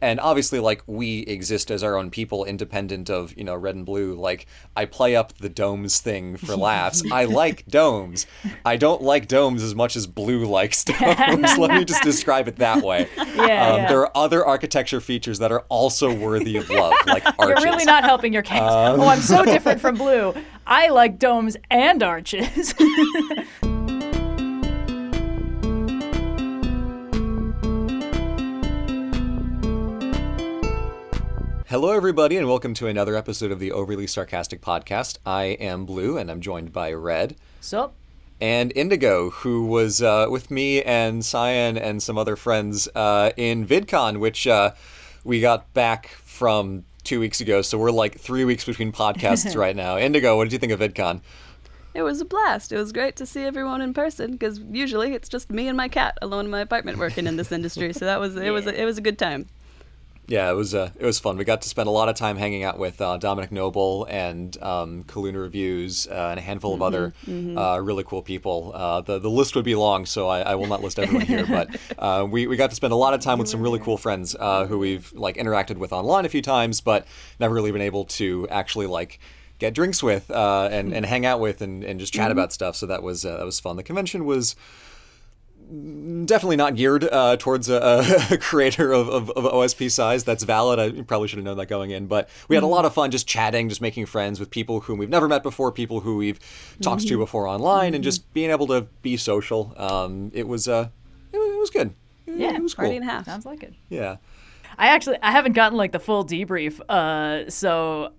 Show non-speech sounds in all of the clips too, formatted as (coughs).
And obviously, like, we exist as our own people, independent of, you know, red and blue. Like, I play up the domes thing for laughs. I like domes. I don't like domes as much as blue likes (laughs) domes. Let me just describe it that way. Yeah, Um, yeah. There are other architecture features that are also worthy of love, (laughs) like arches. You're really not helping your case. Um, oh, I'm so different from blue. I like domes and arches. (laughs) Hello, everybody, and welcome to another episode of the Overly Sarcastic Podcast. I am Blue, and I'm joined by Red so, and Indigo, who was uh, with me and Cyan and some other friends uh, in VidCon, which uh, we got back from two weeks ago. So we're like three weeks between podcasts (laughs) right now. Indigo, what did you think of VidCon? It was a blast. It was great to see everyone in person because usually it's just me and my cat alone in my apartment working in this industry. So that was it was a, it was a good time. Yeah, it was uh, it was fun. We got to spend a lot of time hanging out with uh, Dominic Noble and um, Kaluna Reviews uh, and a handful of other Uh, really cool people. Uh, the the list would be long, so I, I will not list everyone here. But (laughs) uh, we we got to spend a lot of time with some really cool friends uh, who we've like interacted with online a few times, but never really been able to actually like get drinks with uh, and and hang out with and, and just chat about stuff. So that was uh, that was fun. The convention was definitely not geared uh, towards a, a (laughs) creator of, of, of OSP size. That's valid. I probably should have known that going in. But we had a lot of fun just chatting, just making friends with people whom we've never met before, people who we've talked to before online, and just being able to be social. Um, it was uh, it, was- it was good. It- Yeah, it was Party cool. and a half. sounds like it. Yeah. I actually I haven't gotten like the full debrief. Uh, so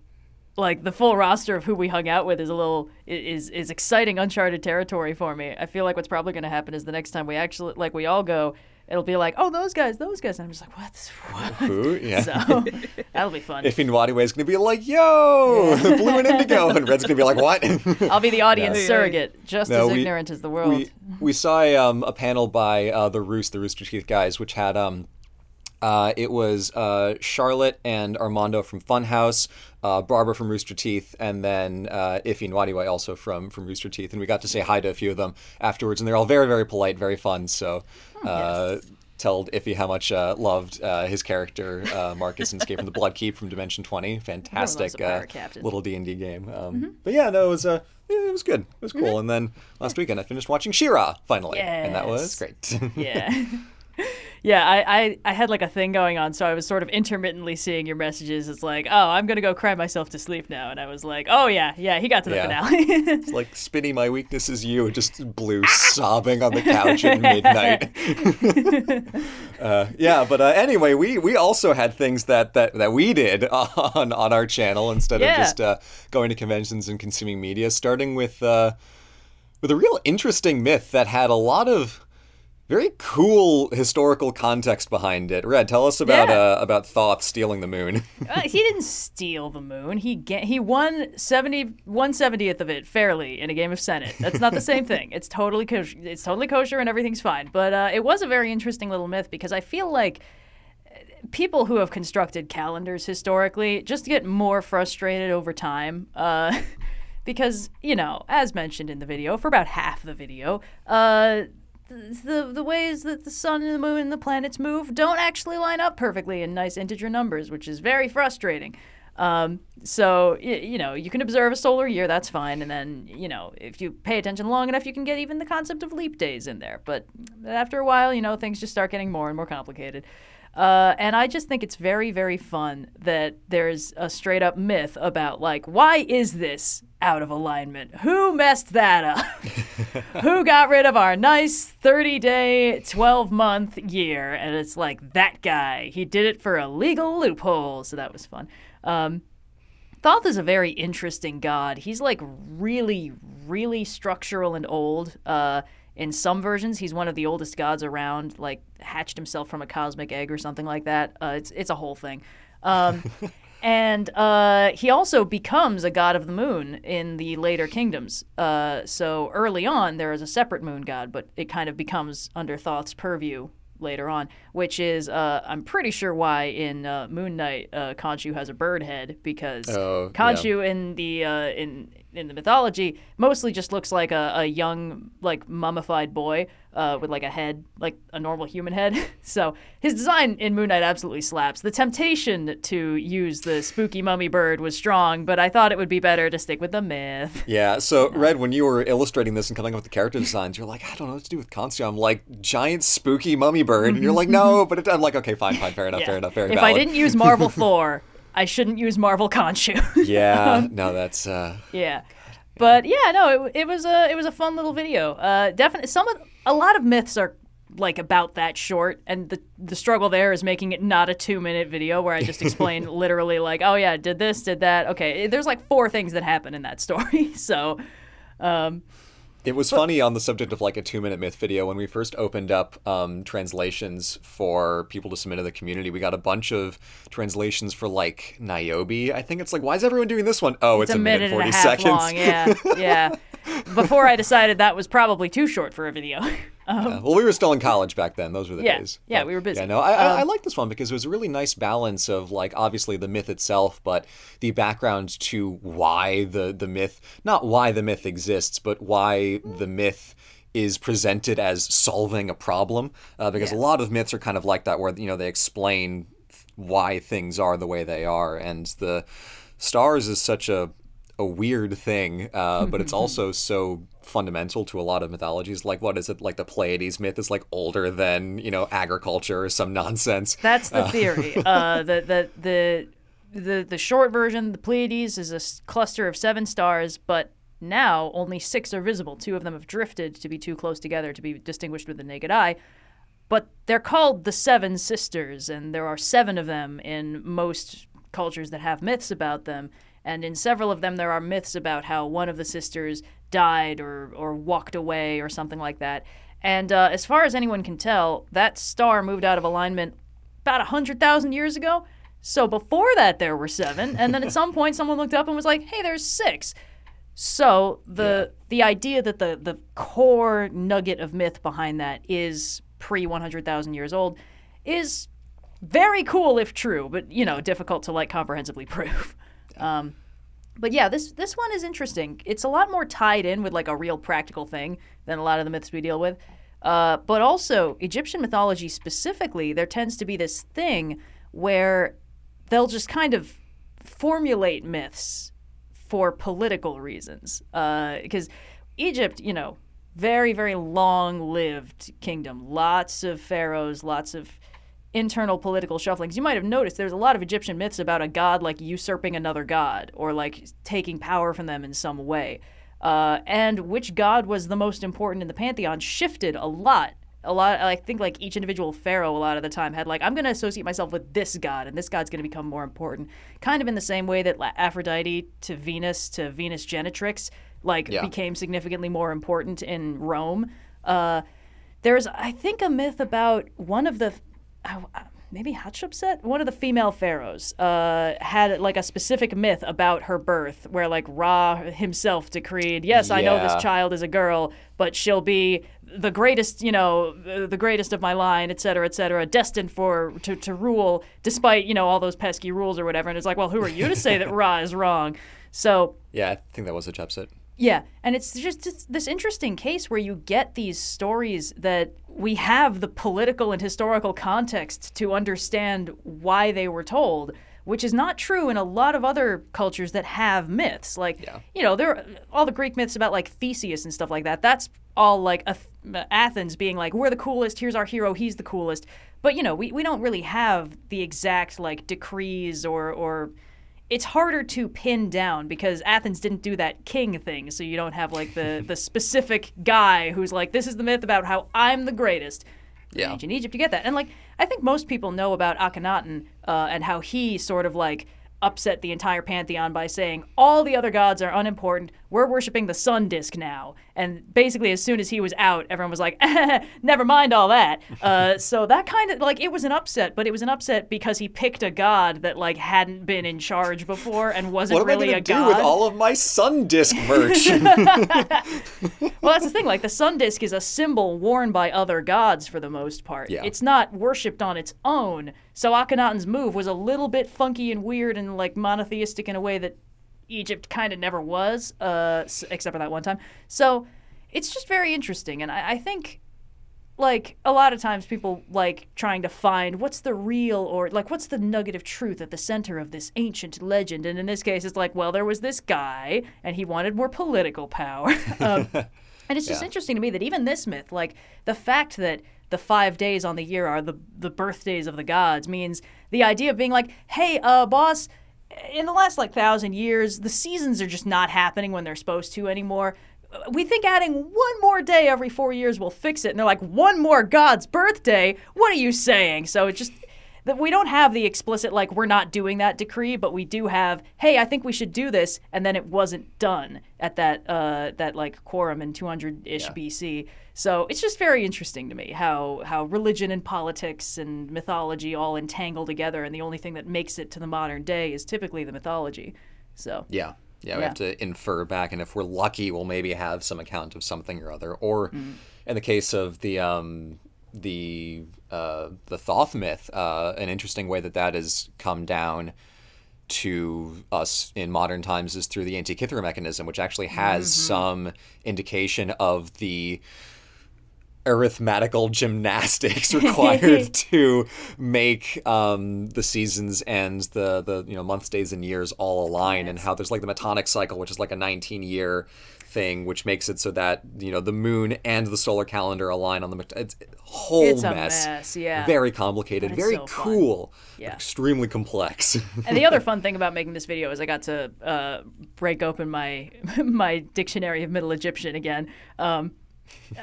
like the full roster of who we hung out with is a little is is exciting uncharted territory for me. I feel like what's probably going to happen is the next time we actually like we all go, it'll be like, oh those guys, those guys, and I'm just like, what? what? (laughs) Who? Yeah. So (laughs) that'll be fun. Iffy Nwadiwe is going to be like, yo, blue and indigo, and Red's going to be like, what? (laughs) I'll be the audience Yeah. surrogate, just No, as we- ignorant as the world. We, we saw a, um, a panel by uh, the Roost, the Rooster Teeth guys, which had um, uh, it was uh, Charlotte and Armando from Funhouse, uh, Barbara from Rooster Teeth, and then uh, Iffy Nwadiwe also from from Rooster Teeth, and we got to say hi to a few of them afterwards, and they're all very very polite, very fun. So. Uh, Told Iffy how much uh, loved uh, his character uh, Marcus in Escape from the Blood Keep from Dimension Twenty. (laughs) Fantastic a uh, little D and D game. Um, But yeah, no, it was uh, it was good. It was cool. And then last weekend I finished watching She-Ra finally, and that was great. (laughs) yeah. (laughs) (laughs) Yeah, I, I, I had like a thing going on, so I was sort of intermittently seeing your messages. It's like, oh, I'm gonna go cry myself to sleep now, and I was like, oh yeah, yeah, he got to the Yeah. finale. It's like Spinny, my weakness is you. Just blue sobbing on the couch at midnight. (laughs) uh, yeah, but uh, anyway, we we also had things that, that, that we did (laughs) on on our channel instead Yeah. of just uh, going to conventions and consuming media. Starting with uh, with a real interesting myth that had a lot of very cool historical context behind it. Red, tell us about Yeah. uh, about Thoth stealing the moon. (laughs) Uh, he didn't steal the moon. He ga- he won 70 170th of it fairly in a game of senet. That's not the same thing. It's totally kosher. It's totally kosher and everything's fine. But uh, it was a very interesting little myth because I feel like uh, people who have constructed calendars historically just get more frustrated over time. Uh, (laughs) because you know, as mentioned in the video, for about half the video, uh, the the ways that the sun and the moon and the planets move don't actually line up perfectly in nice integer numbers, which is very frustrating. Um, so you know you can observe a solar year, that's fine, and then you know if you pay attention long enough, you can get even the concept of leap days in there. But after a while, you know things just start getting more and more complicated. Uh, and I just think it's very, very fun that there's a straight up myth about, like, why is this out of alignment? Who messed that up? (laughs) Who got rid of our nice 30 day, 12 month year? And it's like, that guy. He did it for a legal loophole. So that was fun. Um, Thoth is a very interesting god. He's like really, really structural and old. Uh, in some versions, he's one of the oldest gods around. Like hatched himself from a cosmic egg or something like that. Uh, it's it's a whole thing. Um, (laughs) and uh, he also becomes a god of the moon in the later kingdoms. Uh, so early on, there is a separate moon god, but it kind of becomes under Thoth's purview later on, which is uh, I'm pretty sure why in uh, Moon Knight uh, Khonshu has a bird head because Oh, yeah. In the uh, in in the mythology mostly just looks like a, a young like mummified boy uh, with like a head like a normal human head (laughs) so his design in moon knight absolutely slaps the temptation to use the spooky mummy bird was strong but i thought it would be better to stick with the myth (laughs) Yeah, so Red, when you were illustrating this and coming up with the character designs, you're like, I don't know what to do with Constantine. I'm like, giant spooky mummy bird, and you're like, (laughs) no, but I'm like, okay, fine, fine, fair enough, Yeah. fair enough, very if valid. i didn't use marvel thor i shouldn't use marvel Khonshu. (laughs) yeah, no, that's uh, Yeah. But yeah, no, it, it was a it was a fun little video. Uh, definitely, some of a lot of myths are like about that short, and the the struggle there is making it not a two minute video where I just explain (laughs) literally like, oh yeah, did this, did that. Okay, there's like four things that happen in that story, (laughs) so. Um, It was funny on the subject of like a two minute myth video when we first opened up um, translations for people to submit in the community. We got a bunch of translations for like Niobe. I think it's like, why is everyone doing this one? Oh, it's, it's a minute, forty and a half seconds. long. Yeah, yeah. (laughs) Before I decided that was probably too short for a video. (laughs) Yeah. Well, we were still in college back then. Those were the Yeah. days. Yeah, we were busy. Yeah, no, I, I, I like this one because it was a really nice balance of like obviously the myth itself, but the background to why the the myth, not why the myth exists, but why the myth is presented as solving a problem. Uh, because a lot of myths are kind of like that, where you know they explain why things are the way they are, and the stars is such a a weird thing, uh, but it's (laughs) also so fundamental to a lot of mythologies. Like, what is it? Like the Pleiades myth is like older than you know agriculture or some nonsense. That's the theory. (laughs) Uh, the, the the the the short version, the Pleiades, is a s- cluster of seven stars, but now only six are visible. Two of them have drifted to be too close together to be distinguished with the naked eye. But they're called the Seven Sisters, and there are seven of them in most cultures that have myths about them. And in several of them, there are myths about how one of the sisters died or, or walked away or something like that. And uh, as far as anyone can tell, that star moved out of alignment about 100,000 years ago. So before that, there were seven. And then at some point, someone looked up and was like, hey, there's six. So the the idea that the the core nugget of myth behind that is pre 100,000 years old is very cool if true, but you know, difficult to like comprehensively (laughs) prove. Um, but yeah, this this one is interesting. It's a lot more tied in with like a real practical thing than a lot of the myths we deal with. Uh, but also Egyptian mythology specifically, there tends to be this thing where they'll just kind of formulate myths for political reasons. Because Egypt, you know, very, very long lived kingdom. Lots of pharaohs, lots of internal political shufflings. You might have noticed there's a lot of Egyptian myths about a god like usurping another god or like taking power from them in some way. Uh, and which god was the most important in the pantheon shifted a lot. A lot, I think, like each individual pharaoh, a lot of the time had like, I'm going to associate myself with this god, and this god's going to become more important. Kind of in the same way that Aphrodite to Venus to Venus Genetrix, like, Yeah. became significantly more important in Rome. Uh, there's, I think, a myth about one of the, uh, maybe Hatshepsut, one of the female pharaohs, uh, had like a specific myth about her birth, where like Ra himself decreed, "Yes, I know this child is a girl, but she'll be the greatest, you know, uh, the greatest of my line, et cetera, et cetera, destined for to, to rule, despite you know all those pesky rules or whatever." And it's like, well, who are you to say that (laughs) Ra is wrong? So Yeah, I think that was Hatshepsut. Yeah, and it's just this interesting case where you get these stories that we have the political and historical context to understand why they were told, which is not true in a lot of other cultures that have myths. Like, Yeah. you know, there are all the Greek myths about like Theseus and stuff like that. That's all like Athens being like, we're the coolest, here's our hero, he's the coolest. But, you know, we, we don't really have the exact like decrees or or it's harder to pin down because Athens didn't do that king thing, so you don't have like the (laughs) the specific guy who's like, this is the myth about how I'm the greatest. In Yeah. ancient Egypt, you get that, and like I think most people know about Akhenaten uh, and how he sort of like upset the entire pantheon by saying all the other gods are unimportant. We're worshiping the sun disk now, and basically as soon as he was out, everyone was like, (laughs) never mind all that. (laughs) Uh, so that kind of like it was an upset, but it was an upset because he picked a god that like hadn't been in charge before and wasn't What am really I a gonna do god. with all of my Sun Disk (laughs) merch? Well, that's the thing. Like the sun disk is a symbol worn by other gods for the most part. Yeah. It's not worshipped on its own. So Akhenaten's move was a little bit funky and weird and like monotheistic in a way that Egypt kind of never was, uh, except for that one time. So it's just very interesting, and I, I think like a lot of times people like trying to find what's the real or like what's the nugget of truth at the center of this ancient legend and in this case it's like well there was this guy and he wanted more political power (laughs) um, and it's just Yeah. interesting to me that even this myth like the fact that the five days on the year are the the birthdays of the gods means the idea of being like hey uh boss in the last like thousand years, the seasons are just not happening when they're supposed to anymore. Uh, We think adding one more day every four years will fix it. And they're like, one more God's birthday? What are you saying? So it just that we don't have the explicit like we're not doing that decree, but we do have, hey, I think we should do this, and then it wasn't done at that uh, that like quorum in 200 ish Yeah. BC. So it's just very interesting to me how how religion and politics and mythology all entangle together, and the only thing that makes it to the modern day is typically the mythology. So Yeah. Yeah, we Yeah. have to infer back, and if we're lucky, we'll maybe have some account of something or other. Or, in the case of the um, the uh, the Thoth myth, uh, an interesting way that that has come down to us in modern times is through the Antikythera mechanism, which actually has some indication of the arithmetical gymnastics (laughs) required (laughs) to make um, the seasons and the the you know months, days, and years all align, and how there's like the metonic cycle, which is like a 19 year thing, which makes it so that you know the moon and the solar calendar align on the it's a whole It's a mess, mess, yeah. very complicated, very so cool, Yeah. extremely complex. (laughs) and the other fun thing about making this video is I got to uh, break open my (laughs) my dictionary of Middle Egyptian again. Um,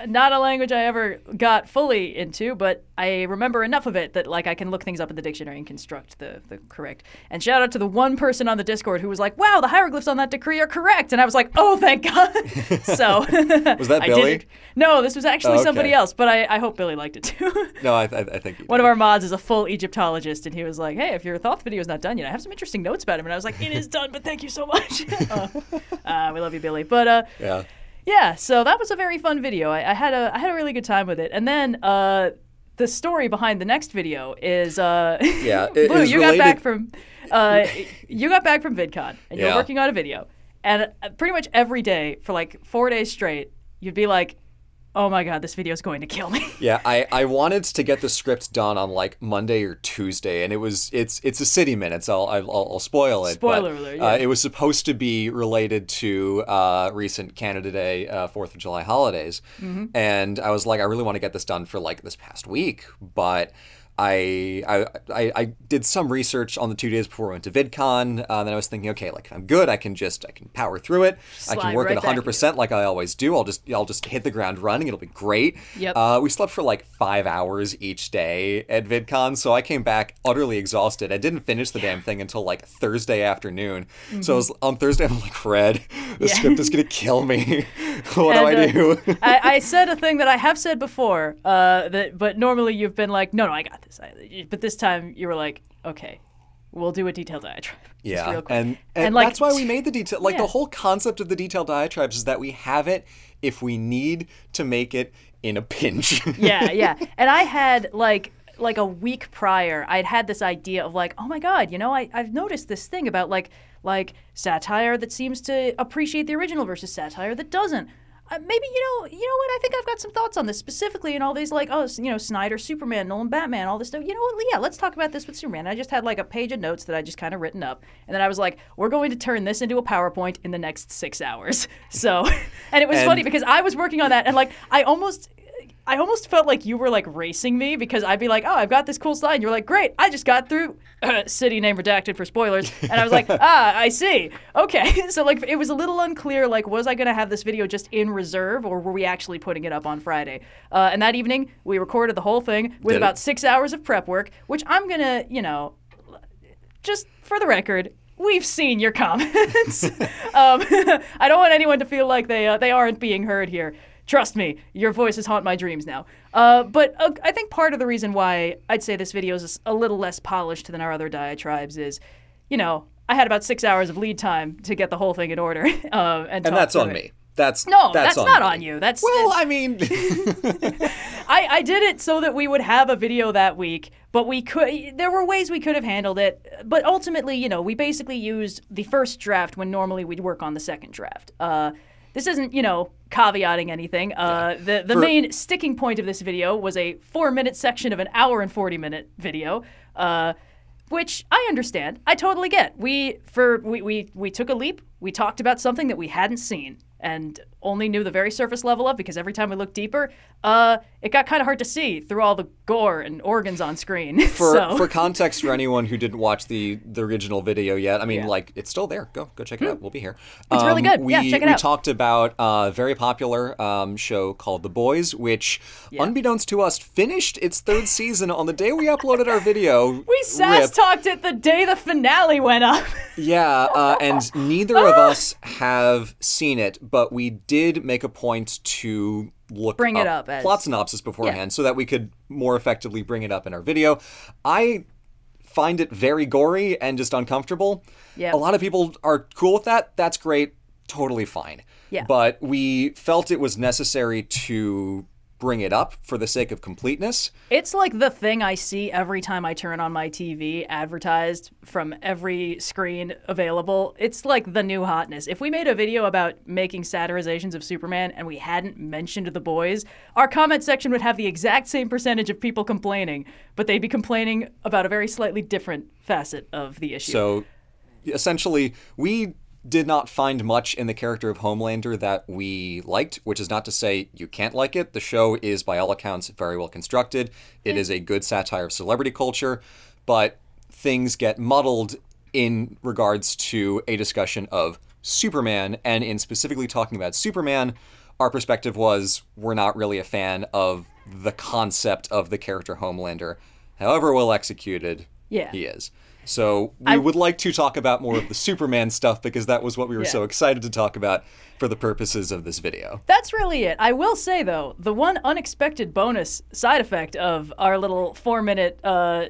not a language I ever got fully into, but I remember enough of it that like I can look things up in the dictionary and construct the, the correct. And shout out to the one person on the Discord who was like, "Wow, the hieroglyphs on that decree are correct," and I was like, "Oh, thank God!" (laughs) so (laughs) Was that (laughs) Billy? No, this was actually Oh, somebody else, but I, I hope Billy liked it too. no, I, I, I think One did. of our mods is a full Egyptologist, and he was like, "Hey, if your Thoth video is not done yet, I have some interesting notes about him." And I was like, "It is done, but thank you so much." uh, uh, we love you, Billy. But uh, yeah. Yeah, so that was a very fun video. I, I had a I had a really good time with it. And then uh, the story behind the next video is uh, Yeah, (laughs) Blue, you got back from uh, (laughs) you got back from VidCon, and you're working on a video, and uh, pretty much every day for like four days straight, you'd be like, "Oh my god, this video is going to kill me." (laughs) Yeah, I, I wanted to get the script done on like Monday or Tuesday, and it was it's it's a city minutes. I'll I'll, I'll spoil it. Spoiler but, alert, Uh, yeah. it was supposed to be related to uh, recent Canada Day, uh, Fourth of July holidays, Mm-hmm. and I was like, I really want to get this done for like this past week, but. I, I I I did some research on the two days before I went to VidCon, uh, and then I was thinking, okay, like I'm good, I can just I can power through it. I can work right at 100 percent like I always do. I'll just I'll just hit the ground running. It'll be great. Yep. Uh, we slept for like five hours each day at VidCon, so I came back utterly exhausted. I didn't finish the damn thing until like Thursday afternoon. So I was on Thursday. I'm like, Fred, the Mm-hmm. Yeah. script is gonna (laughs) kill me. (laughs) what And, do I uh, do? I, I (laughs) said a thing that I have said before, uh, that but normally you've been like, no, no, I got this. I, but this time you were like, okay, we'll do a detailed diatribe. (laughs) Yeah, quick. and, and like, that's why we made the detail. Like Yeah. the whole concept of the detailed diatribes is that we have it if we need to make it in a pinch. (laughs) yeah, yeah. And I had like like a week prior, I'd had this idea of like, oh my god, you know, I, I've noticed this thing about like like satire that seems to appreciate the original versus satire that doesn't. Uh, maybe you know, you know what? I think I've got some thoughts on this specifically, and all these like, oh, you know, Snyder, Superman, Nolan, Batman, all this stuff. You know what? Yeah, let's talk about this with Superman. I just had like a page of notes that I just kind of written up, and then I was like, we're going to turn this into a PowerPoint in the next six hours. (laughs) So, (laughs) and it was And- funny because I was working on that, and like, I almost I almost felt like you were like racing me because I'd be like, "Oh, I've got this cool slide." And you're like, "Great, I just got through (laughs) uh, city name redacted for spoilers," (laughs) and I was like, "Ah, I see. Okay." (laughs) so like, it was a little unclear. Like, was I gonna have this video just in reserve, or were we actually putting it up on Friday? Uh, and that evening, we recorded the whole thing with Did it? about six hours of prep work, which I'm gonna, you know, just for the record, we've seen your comments. um, I don't want anyone to feel like they uh, they aren't being heard here. Trust me, your voices haunt my dreams now. Uh, but uh, I think part of the reason why I'd say this video is a little less polished than our other diatribes is, you know, I had about six hours of lead time to get the whole thing in order, (laughs) uh, and, and that's on it. me. that's No, that's, that's, not me. on you. That's Well, I mean, (laughs) (laughs) I, I did it so that we would have a video that week, but we could there were ways we could have handled it. But ultimately, you know, we basically used the first draft when normally we'd work on the second draft. Uh, this isn't, you know, caveating anything. Uh, the the For- main sticking point of this video was a four minute section of an hour and forty minute video. Uh, which I understand. I totally get. We for we, we we took a leap. We talked about something that we hadn't seen and only knew the very surface level of because every time we looked deeper, uh, it got kind of hard to see through all the gore and organs on screen. (laughs) for so for context for anyone who didn't watch the the original video yet, I mean, Yeah. Like it's still there. Go go check it out. We'll be here. It's really good. We, Yeah, check it we out. talked about a very popular um, show called The Boys, which, unbeknownst to us, finished its third season on the day we uploaded our video. (laughs) we sass talked it the day the finale went up. Yeah, uh, and neither of us have seen it, but we did (laughs) make a point to look Bring it up as- plot synopsis beforehand so that we could more effectively bring it up in our video. I find it very gory and just uncomfortable. Yeah. A lot of people are cool with that. That's great. Totally fine. Yeah. But we felt it was necessary to bring it up for the sake of completeness. It's like the thing I see every time I turn on my TV advertised from every screen available. It's like the new hotness. If we made a video about making satirizations of Superman and we hadn't mentioned the boys, our comment section would have the exact same percentage of people complaining, but they'd be complaining about a very slightly different facet of the issue. So essentially, we did not find much in the character of Homelander that we liked, which is not to say you can't like it. The show is, by all accounts, very well constructed. It is a good satire of celebrity culture, but things get muddled in regards to a discussion of Superman, and in specifically talking about Superman, our perspective was we're not really a fan of the concept of the character Homelander. However well executed, Yeah. he is. So we would like to talk about more of the Superman stuff because that was what we were Yeah. so excited to talk about for the purposes of this video. That's really it. I will say though, the one unexpected bonus side effect of our little four-minute uh,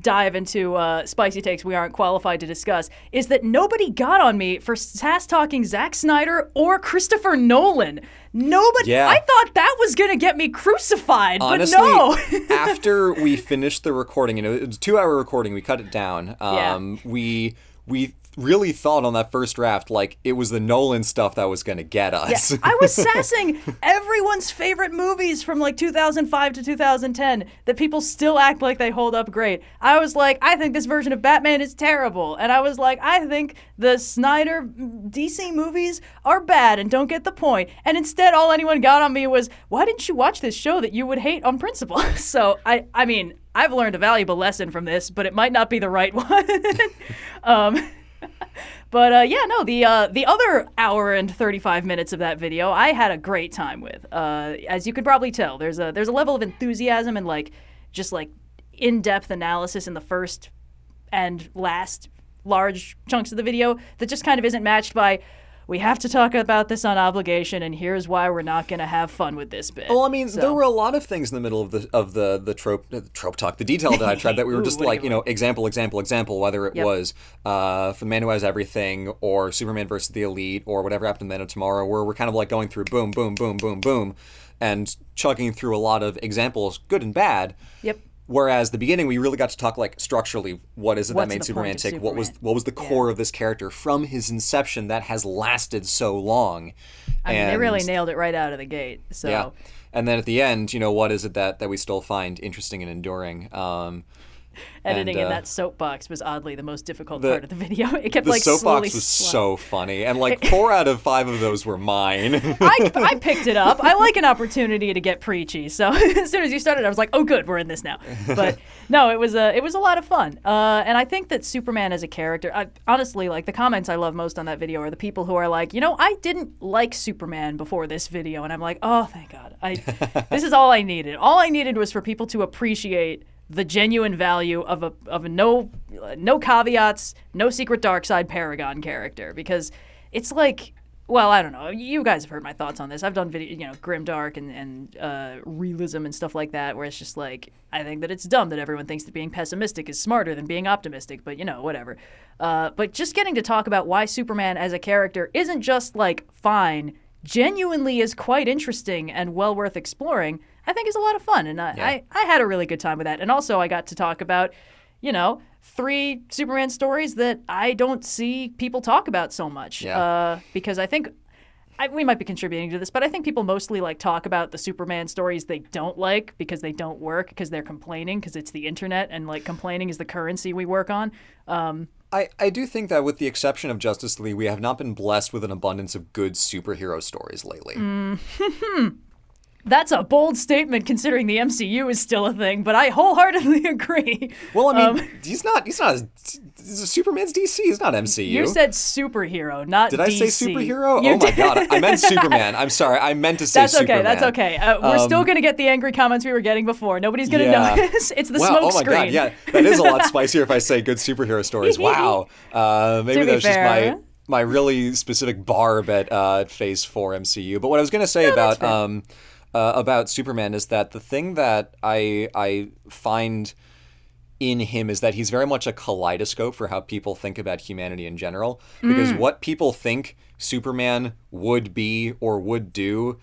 dive into uh, spicy takes we aren't qualified to discuss is that nobody got on me for sass talking Zack Snyder or Christopher Nolan. Nobody. Yeah. I thought that was gonna get me crucified, Honestly, but no. (laughs) after we finished the recording, you know, it was a two-hour recording. We cut it down. Yeah. Um, We we really thought on that first draft like it was the Nolan stuff that was going to get us. I was (laughs) sassing everyone's favorite movies from like 2005 to 2010 that people still act like they hold up great. I was like, I think this version of Batman is terrible. And I was like, I think the Snyder DC movies are bad and don't get the point. And instead, all anyone got on me was, why didn't you watch this show that you would hate on principle? (laughs) so I, I mean, I've learned a valuable lesson from this, but it might not be the right (laughs) one. um, (laughs) but uh, yeah, no, the uh, the other hour and thirty five minutes of that video, I had a great time with. Uh, as you could probably tell, there's a there's a level of enthusiasm and like just like in depth analysis in the first and last large chunks of the video that just kind of isn't matched by. We have to talk about this on obligation, and here's why we're not going to have fun with this bit. Well, I mean, So- there were a lot of things in the middle of the of the the trope uh, trope talk, the detail diatribe that we were Ooh, (laughs) just like, you know, example, example, example. Whether it Yep. was uh, for the man who has everything, or Superman versus the Elite, or whatever happened to Man of Tomorrow, where we're kind of like going through boom, boom, boom, boom, boom, and chugging through a lot of examples, good and bad. Yep. Whereas the beginning, we really got to talk like structurally, what is it What's that made Superman tick? What was what was the core of this character from his inception that has lasted so long? I mean, they really nailed it right out of the gate. So yeah. And then at the end, you know, what is it that, that we still find interesting and enduring? Um, (laughs) editing and, in uh, that soapbox was oddly the most difficult the- part of the (laughs) video. It kept the like soapbox was so funny. And like (laughs) four out of five of those were mine. I, I picked it up. I like an opportunity to get preachy. So as soon as you started, I was like, "Oh, good, we're in this now." But no, it was a it was a lot of fun. Uh, and I think that Superman as a character, I, honestly, like the comments I love most on that video are the people who are like, you know, I didn't like Superman before this video, and I'm like, oh, thank God. I this is all I needed. All I needed was for people to appreciate the genuine value of a of a no no caveats, no secret dark side Paragon character because it's like well, I don't know. You guys have heard my thoughts on this. I've done video, you know, grim dark and and uh, realism and stuff like that, where it's just like I think that it's dumb that everyone thinks that being pessimistic is smarter than being optimistic. But you know, whatever. Uh, but just getting to talk about why Superman as a character isn't just like fine, genuinely is quite interesting and well worth exploring, I think is a lot of fun. And I, Yeah. I, I had a really good time with that. And also, I got to talk about, you know, three Superman stories that I don't see people talk about so much. Yeah. Uh, because I think. I, we might be contributing to this, but I think people mostly like talk about the Superman stories they don't like because they don't work because they're complaining because it's the internet and like complaining is the currency we work on. Um, I, I do think that with the exception of Justice League, we have not been blessed with an abundance of good superhero stories lately. Mm. (laughs) That's a bold statement considering the MCU is still a thing, but I wholeheartedly (laughs) agree. Well, I mean, he's not. He's not. He's a Superman's DC. He's not MCU. You said superhero, not Did I say superhero? You oh my god, I meant (laughs) Superman. I'm sorry. I meant to say Superman. That's okay. Superman. That's okay. Uh, we're still gonna get the angry comments we were getting before. Nobody's gonna Yeah. (laughs) notice. It's the wow, smoke oh my screen. god, yeah, that is a lot spicier if I say good superhero stories. Wow, uh, maybe To be that's just my my really specific barb at uh, Phase Four MCU. But what I was gonna say about fair. um, uh, about Superman is that the thing that I I find in him is that he's very much a kaleidoscope for how people think about humanity in general. Because Mm. what people think Superman would be or would do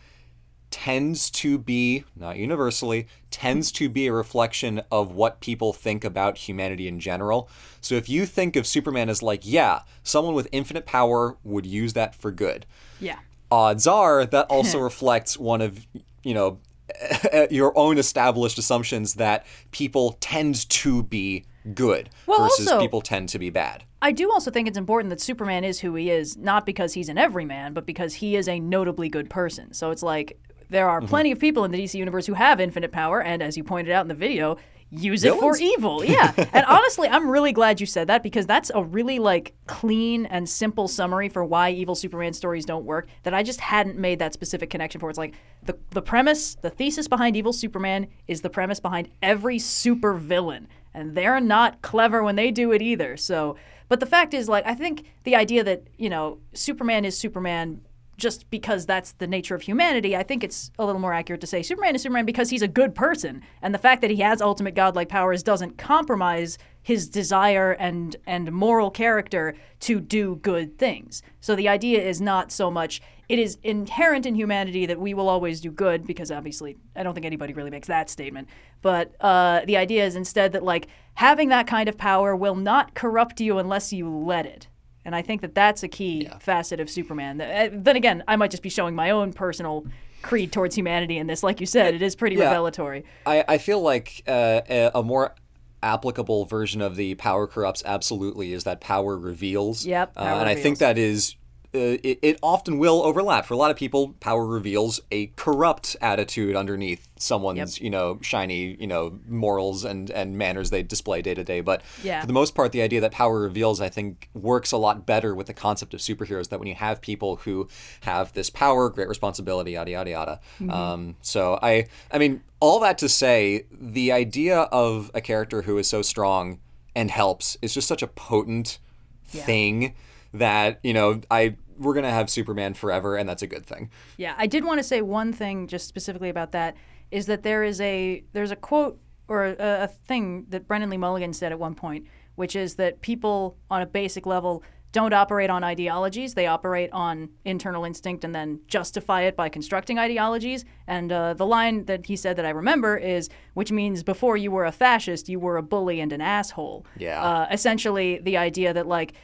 tends to be, not universally, tends to be a reflection of what people think about humanity in general. So if you think of Superman as like, yeah, someone with infinite power would use that for good, Yeah. odds are that also (laughs) reflects one of, you know, (laughs) your own established assumptions that people tend to be good Well, versus also- people tend to be bad. I do also think it's important that Superman is who he is, not because he's an everyman, but because he is a notably good person. So it's like there Mm-hmm. are plenty of people in the DC universe who have infinite power, and as you pointed out in the video, use it for evil. (laughs) Yeah. and honestly, I'm really glad you said that because that's a really like clean and simple summary for why evil Superman stories don't work that I just hadn't made that specific connection for. It's like the the premise, the thesis behind evil Superman is the premise behind every super villain. And they're not clever when they do it either. So but the fact is, like, I think the idea that, you know, Superman is Superman just because that's the nature of humanity, I think it's a little more accurate to say Superman is Superman because he's a good person. And the fact that he has ultimate godlike powers doesn't compromise his desire and and moral character to do good things. So the idea is not so much it is inherent in humanity that we will always do good because obviously I don't think anybody really makes that statement. But uh, the idea is instead that like having that kind of power will not corrupt you unless you let it. And I think that that's a key facet of Superman. Uh, Then again, I might just be showing my own personal creed towards humanity in this. Like you said, it is pretty Yeah. revelatory. I, I feel like uh, a, a more applicable version of the power corrupts absolutely is that power reveals. Yep, Uh, power and I think that is. Uh, it, it often will overlap. For a lot of people, power reveals a corrupt attitude underneath someone's, you know, shiny, you know, morals and, and manners they display day to day. But Yeah. for the most part, the idea that power reveals, I think, works a lot better with the concept of superheroes. That when you have people who have this power, great responsibility, yada yada yada. Um, so I, I mean, all that to say, the idea of a character who is so strong and helps is just such a potent thing that you know I we're gonna have Superman forever, and that's a good thing. Yeah, I did want to say one thing just specifically about that is that there is a there's a quote or a, a thing that Brennan Lee Mulligan said at one point, which is that people on a basic level don't operate on ideologies; they operate on internal instinct and then justify it by constructing ideologies. And uh, the line that he said that I remember is, "Which means before you were a fascist, you were a bully and an asshole." Yeah. Uh, essentially, the idea that like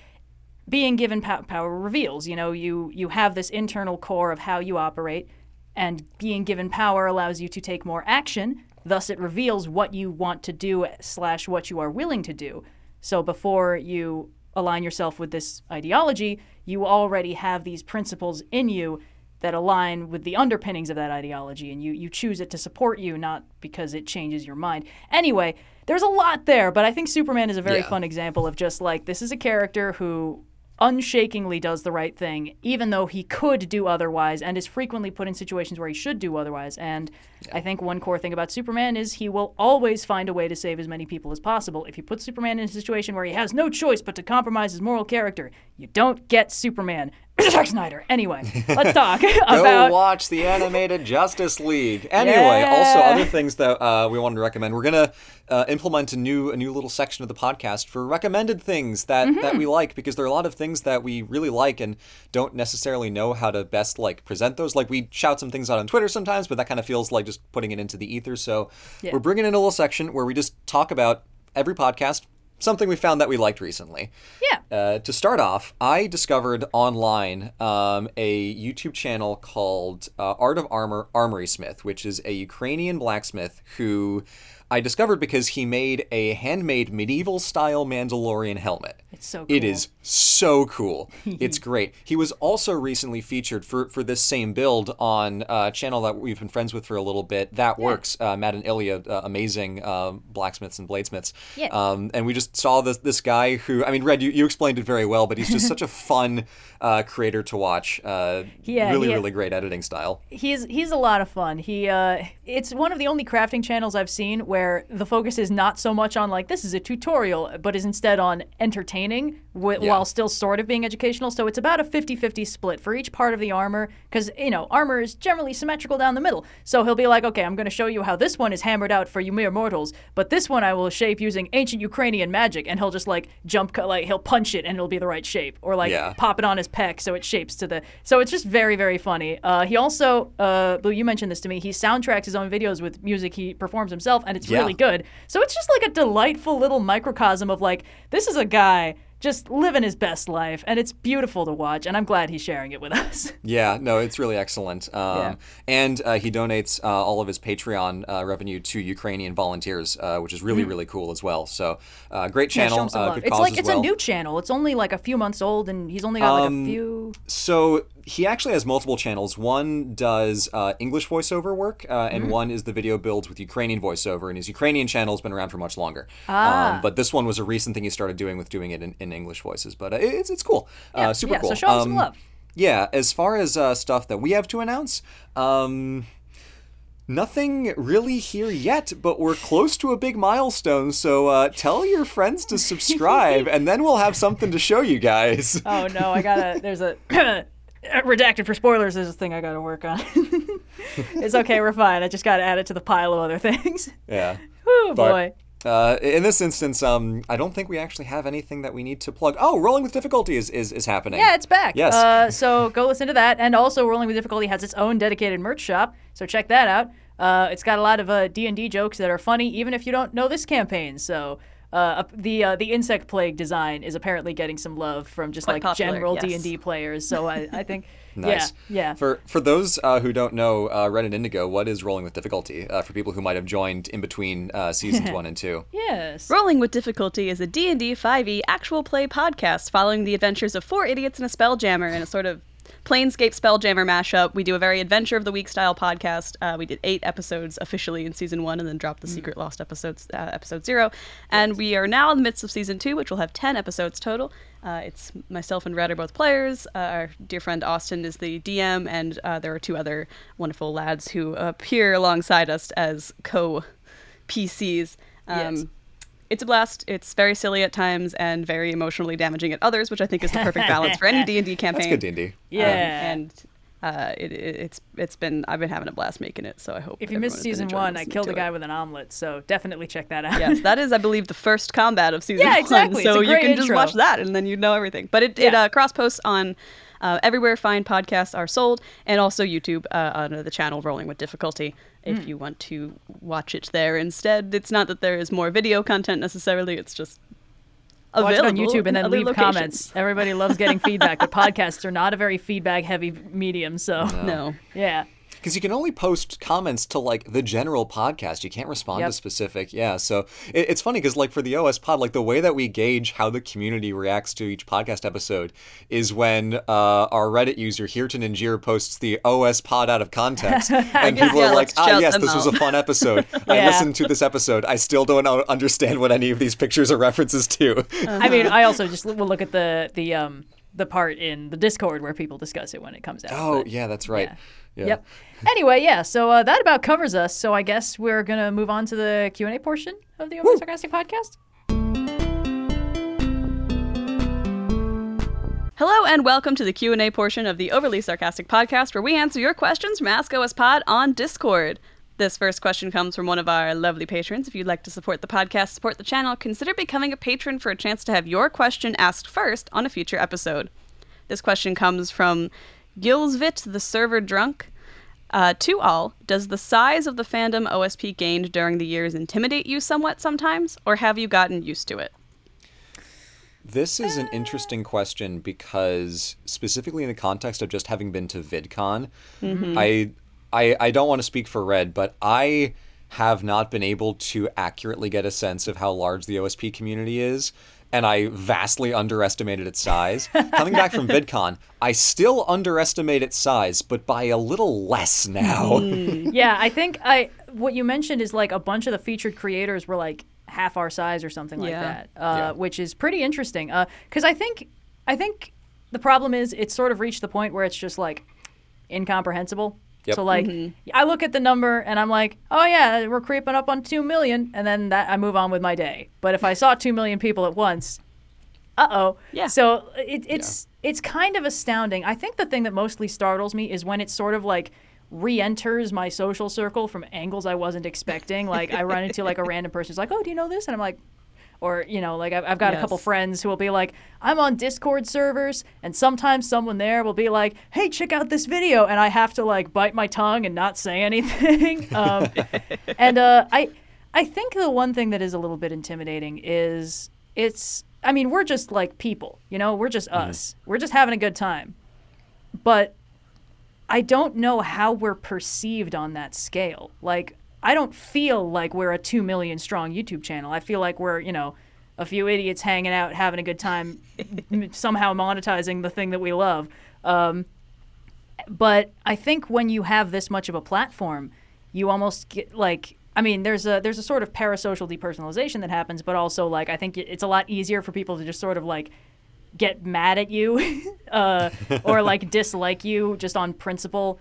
being given pow- power reveals you know you you have this internal core of how you operate and being given power allows you to take more action thus it reveals what you want to do slash what you are willing to do so before you align yourself with this ideology you already have these principles in you that align with the underpinnings of that ideology and you, you choose it to support you not because it changes your mind anyway there's a lot there but i think superman is a very Yeah. fun example of just like this is a character who unshakingly does the right thing, even though he could do otherwise, and is frequently put in situations where he should do otherwise. And I think one core thing about Superman is he will always find a way to save as many people as possible. If you put Superman in a situation where he has no choice but to compromise his moral character, you don't get Superman. (coughs) Zack Snyder. Anyway, let's talk (laughs) Go about. watch the animated Justice League. Anyway, also other things that uh, we wanted to recommend. We're gonna uh, implement a new a new little section of the podcast for recommended things that Mm-hmm. that we like because there are a lot of things that we really like and don't necessarily know how to best like present those. Like we shout some things out on Twitter sometimes, but that kind of feels like just putting it into the ether. So Yeah. we're bringing in a little section where we just talk about every podcast something we found that we liked recently. Yeah. Uh, to start off, I discovered online um, a YouTube channel called uh, Art of Armor Armory Smith, which is a Ukrainian blacksmith who I discovered because he made a handmade medieval style Mandalorian helmet. It's so cool. is so cool. (laughs) it's great. He was also recently featured for, for this same build on a channel that we've been friends with for a little bit. That works. Uh, Matt and Ilya, uh, amazing uh, blacksmiths and bladesmiths. Yeah. Um, and we just saw this this guy who I mean, Red, you, you explained it very well, but he's just (laughs) such a fun uh, creator to watch. Uh, Yeah, really, really great editing style. he's he's a lot of fun. He uh, it's one of the only crafting channels I've seen where the focus is not so much on like this is a tutorial, but is instead on entertaining wi- Yeah. while still sort of being educational. So it's about a 50-50 split for each part of the armor because you know armor is generally symmetrical down the middle. So he'll be like, okay, I'm going to show you how this one is hammered out for you mere mortals, but this one I will shape using ancient Ukrainian magic, and he'll just like jump cut like he'll punch it and it'll be the right shape, or like Yeah. pop it on his pec so it shapes to the. So it's just very very funny. Uh, he also, uh, Blue, you mentioned this to me. He soundtracks his own videos with music he performs himself, and it's Yeah. really good. So it's just like a delightful little microcosm of like this is a guy just living his best life, and it's beautiful to watch. And I'm glad he's sharing it with (laughs) us. Yeah, no, it's really excellent. Um, Yeah. And uh, he donates uh, all of his Patreon uh, revenue to Ukrainian volunteers, uh, which is really, really cool as well. So, uh, great Mm. Yeah, channel, some uh, good It's cause like it's well. a new channel. It's only like a few months old, and he's only got like Um, a few. So he actually has multiple channels. One does uh, English voiceover work, uh, and Mm-hmm. one is the video builds with Ukrainian voiceover. And his Ukrainian channel has been around for much longer. Ah. Um, but this one was a recent thing he started doing with doing it in, in English voices. But uh, it's it's cool. Yeah, uh, super yeah, so cool. show him some Um, love. Yeah, as far as uh, stuff that we have to announce, um, nothing really here yet, but we're close to a big milestone. So uh, tell your friends to (laughs) subscribe, and then we'll have something to show you guys. Oh no, I gotta. There's a (clears throat) redacted for spoilers. is a thing I gotta work on. (laughs) it's okay, we're fine. I just gotta add it to the pile of other things. Yeah. (laughs) Oh boy. Uh, in this instance, um, I don't think we actually have anything that we need to plug. Oh, rolling with difficulty is, is, is happening. Yeah, it's back. Yes. Uh, so (laughs) go listen to that. And also, Rolling with Difficulty has its own dedicated merch shop. So check that out. Uh, it's got a lot of uh, D&D jokes that are funny, even if you don't know this campaign. So uh, the uh, the insect plague design is apparently getting some love from just Quite like popular, general. D&D players. So I, I think, (laughs) Nice. yeah, yeah. For for those uh, who don't know, uh, Red and Indigo, what is rolling with difficulty? Uh, for people who might have joined in between uh, seasons (laughs) one and two. yes. Rolling with Difficulty is a D&D 5e E actual play podcast following the adventures of four idiots and a spelljammer in a sort of Planescape Spelljammer mashup. We do a very Adventure of the Week style podcast. Uh, we did eight episodes officially in season one and then dropped the Secret Lost episodes, uh, episode zero. And we are now in the midst of season two, which will have 10 episodes total. Uh, it's myself and Red are both players. Uh, our dear friend Austin is the DM, and uh, there are two other wonderful lads who appear alongside us as co PCs. Um, Yes. It's a blast. It's very silly at times and very emotionally damaging at others, which I think is the perfect balance for any (laughs) D and D campaign. That's good D&D. Yeah. and uh, it, it, it's it's been I've been having a blast making it. So I hope if you everyone missed season one, I killed a guy it. with an omelet. So definitely check that out. yes, that is, I believe, the first combat of season Yeah, exactly. It's So you great can just watch that, and then you know everything. But it, it uh, cross posts on uh, everywhere fine podcasts are sold, and also YouTube uh, under the channel Rolling with Difficulty. If hmm. you want to watch it there instead, it's not that there is more video content necessarily. It's just available Watch it on YouTube and then leave locations. comments. Everybody loves getting feedback, but (laughs) podcasts are not a very feedback heavy medium. So No. (laughs) yeah. Because you can only post comments to like the general podcast. You can't respond Yep. to specific. Yeah. So it, it's funny because like for the OS pod, like the way that we gauge how the community reacts to each podcast episode is when uh, our Reddit user Hirtan Ninjir posts the OS pod out of context, (laughs) and people Yeah, are like, "Ah, yes, this was a fun episode. (laughs) I listened to this episode. I still don't understand what any of these pictures are references to." I mean, I also just will look at the the um the part in the Discord where people discuss it when it comes out. oh but- yeah, that's right. yeah. Yeah. Yep. Anyway, yeah. So uh, that about covers us. So I guess we're gonna move on to the Q and A portion of the Over Sarcastic podcast. Hello and welcome to the Q&A portion of the Overly Sarcastic podcast where we answer your questions from Ask OS Pod on Discord. This first question comes from one of our lovely patrons. If you'd like to support the podcast, support the channel, consider becoming a patron for a chance to have your question asked first on a future episode. This question comes from Gilsvit the Server Drunk. Uh, to all, does the size of the fandom OSP gained during the years intimidate you somewhat sometimes, or have you gotten used to it? This is an interesting question because specifically in the context of just having been to VidCon, mm-hmm. I, I I don't want to speak for Red, but I have not been able to accurately get a sense of how large the OSP community is. And I vastly underestimated its size. Coming back from VidCon, I still underestimate its size, but by a little less now. Mm. yeah, I think I what you mentioned is like a bunch of the featured creators were like half our size or something like Yeah. that, uh, Yeah. which is pretty interesting. Because I think I think the problem is it's sort of reached the point where it's just like incomprehensible. Yep. So like I look at the number and I'm like, oh yeah, we're creeping up on two million, and then that I move on with my day. But if I saw two million people at once, uh oh. Yeah. So it, it's it's kind of astounding. I think the thing that mostly startles me is when it sort of like re-enters my social circle from angles I wasn't expecting. Like I run into like a random person who's like, "Oh, do you know this?" And I'm like, or you know, like I've, I've got a couple friends who will be like, "I'm on Discord servers," and sometimes someone there will be like, "Hey, check out this video," and I have to like bite my tongue and not say (laughs) anything. um, and uh, I, I think the one thing that is a little bit intimidating is it's. I mean, we're just like people, you know. We're just us. We're just having a good time, but I don't know how we're perceived on that scale. Like, I don't feel like we're a 2 million strong YouTube channel. I feel like we're, you know, a few idiots hanging out, having a good time, (laughs) somehow monetizing the thing that we love. Um, but I think when you have this much of a platform, you almost get like I mean, there's a there's a sort of parasocial depersonalization that happens, but also like I think it's a lot easier for people to just sort of like get mad at you (laughs) uh, or like dislike you just on principle.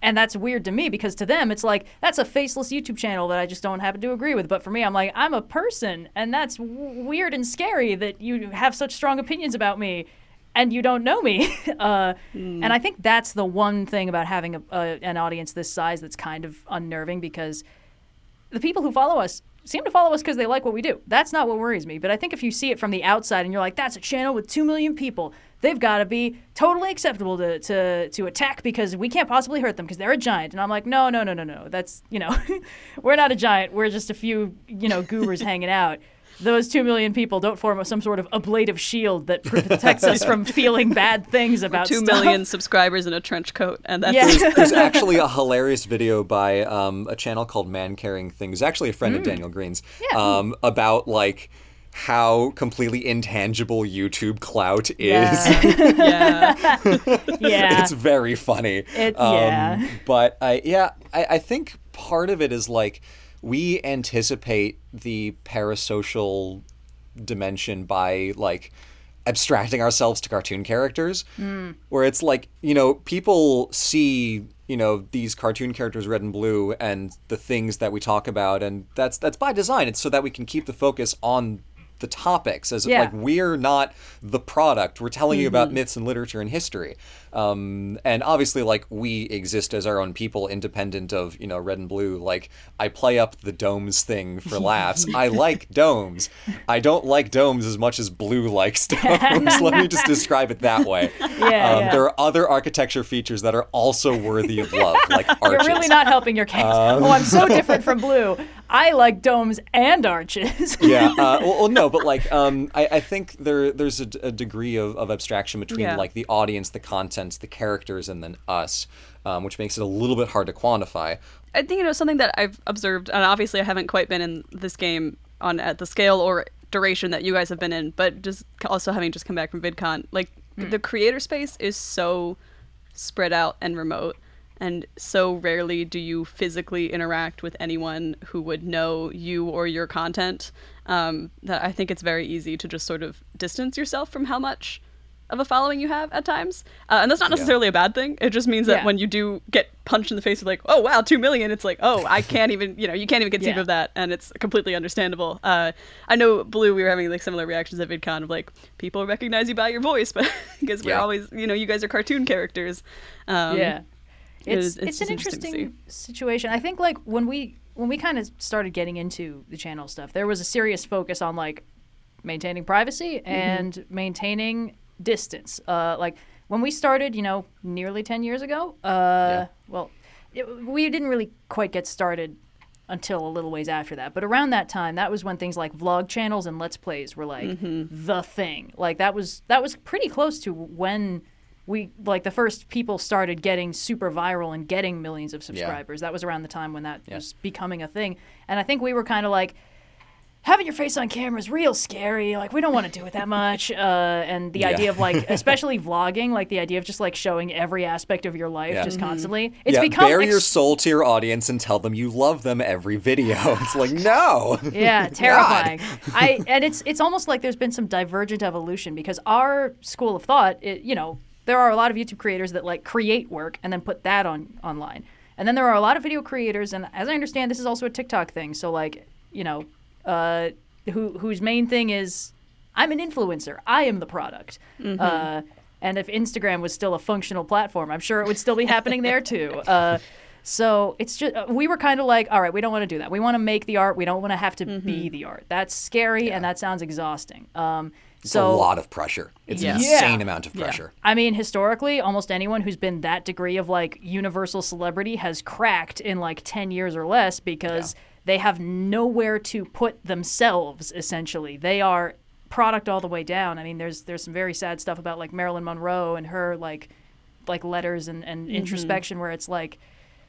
And that's weird to me because to them it's like that's a faceless YouTube channel that I just don't happen to agree with. But for me, I'm like I'm a person, and that's w- weird and scary that you have such strong opinions about me, and you don't know me. (laughs) uh, And I think that's the one thing about having a, a, an audience this size that's kind of unnerving because the people who follow us seem to follow us because they like what we do. That's not what worries me. But I think if you see it from the outside and you're like, that's a channel with 2 million people, they've got to be totally acceptable to, to, to attack because we can't possibly hurt them because they're a giant. And I'm like, no, no, no, no, no. That's, you know, (laughs) we're not a giant. We're just a few, you know, goobers hanging out. Those 2 million people don't form some sort of ablative shield that (laughs) protects us from feeling bad things about Two stuff. million subscribers in a trench coat, and that's Yeah. There's, there's (laughs) actually a hilarious video by um, a channel called Man Carrying Things, actually a friend of Daniel Green's, Yeah. um, about like how completely intangible YouTube clout is. Yeah. (laughs) yeah. yeah. it's very funny. It- Um, yeah. But I, yeah, I, I think part of it is like we anticipate the parasocial dimension by like abstracting ourselves to cartoon characters where it's like you know people see you know these cartoon characters red and blue and the things that we talk about and that's that's by design it's so that we can keep the focus on the topics as Yeah. like we're not the product. We're telling you about mm-hmm. myths and literature and history um, and obviously like we exist as our own people independent of you know red and blue like i play up the domes thing for laughs i (laughs) like domes i don't like domes as much as blue likes (laughs) domes (laughs) let me just describe it that way Yeah, um, yeah. there are other architecture features that are also worthy of love like arches You're really not helping your case. Um, oh, I'm so different from blue. I like domes and arches. yeah. Uh, well, well, no, but like, um, I, I think there there's a, d- a degree of, of abstraction between Yeah. like the audience, the content, the characters, and then us, um, which makes it a little bit hard to quantify. I think you know something that I've observed, and obviously I haven't quite been in this game on at the scale or duration that you guys have been in, but just also having just come back from VidCon, like the creator space is so spread out and remote, and so rarely do you physically interact with anyone who would know you or your content. Um, that I think it's very easy to just sort of distance yourself from how much of a following you have at times, uh, and that's not necessarily a bad thing. It just means that Yeah. when you do get punched in the face with like, oh wow, two million, it's like, oh, I (laughs) can't even, you know, you can't even conceive Yeah. of that, and it's completely understandable. Uh, I know Blue, we were having like similar reactions at VidCon of like people recognize you by your voice, (laughs) but because we're Yeah. always, you know, you guys are cartoon characters. Um, yeah it it's is- it's it's, an interesting interesting situation i think like when we when we kind of started getting into the channel stuff there was a serious focus on like maintaining privacy Mm-hmm. and maintaining distance uh like when we started you know nearly 10 years ago uh Yeah. well it, we didn't really quite get started until a little ways after that. But around that time, that was when things like vlog channels and let's plays were like Mm-hmm. the thing. Like that was that was pretty close to when we like the first people started getting super viral and getting millions of subscribers. That was around the time when that Yeah. was becoming a thing. And I think we were kind of like having your face on camera is real scary. Like we don't want to do it that much. (laughs) Uh, and the Yeah. idea of like, (laughs) especially vlogging, like the idea of just like showing every aspect of your life Yeah. just constantly. It's yeah, become bare ex- your soul to your audience and tell them you love them every video. (laughs) It's like no. yeah terrifying i and it's it's almost like there's been some divergent evolution because our school of thought it, you know there are a lot of youtube creators that like create work and then put that on online and then there are a lot of video creators and as i understand this is also a tiktok thing so like you know uh who whose main thing is i'm an influencer i am the product uh and if instagram was still a functional platform i'm sure it would still be happening there too (laughs) uh so it's just uh, we were kind of like, all right, we don't want to do that. We want to make the art. We don't want to have to Mm-hmm. be the art. That's scary and that sounds exhausting. Um, It's so a lot of pressure. It's Yeah. an insane Yeah. amount of Yeah. pressure. I mean, historically, almost anyone who's been that degree of like universal celebrity has cracked in like 10 years or less because they have nowhere to put themselves essentially. They are product all the way down. I mean, there's there's some very sad stuff about like Marilyn Monroe and her like like letters and, and introspection where it's like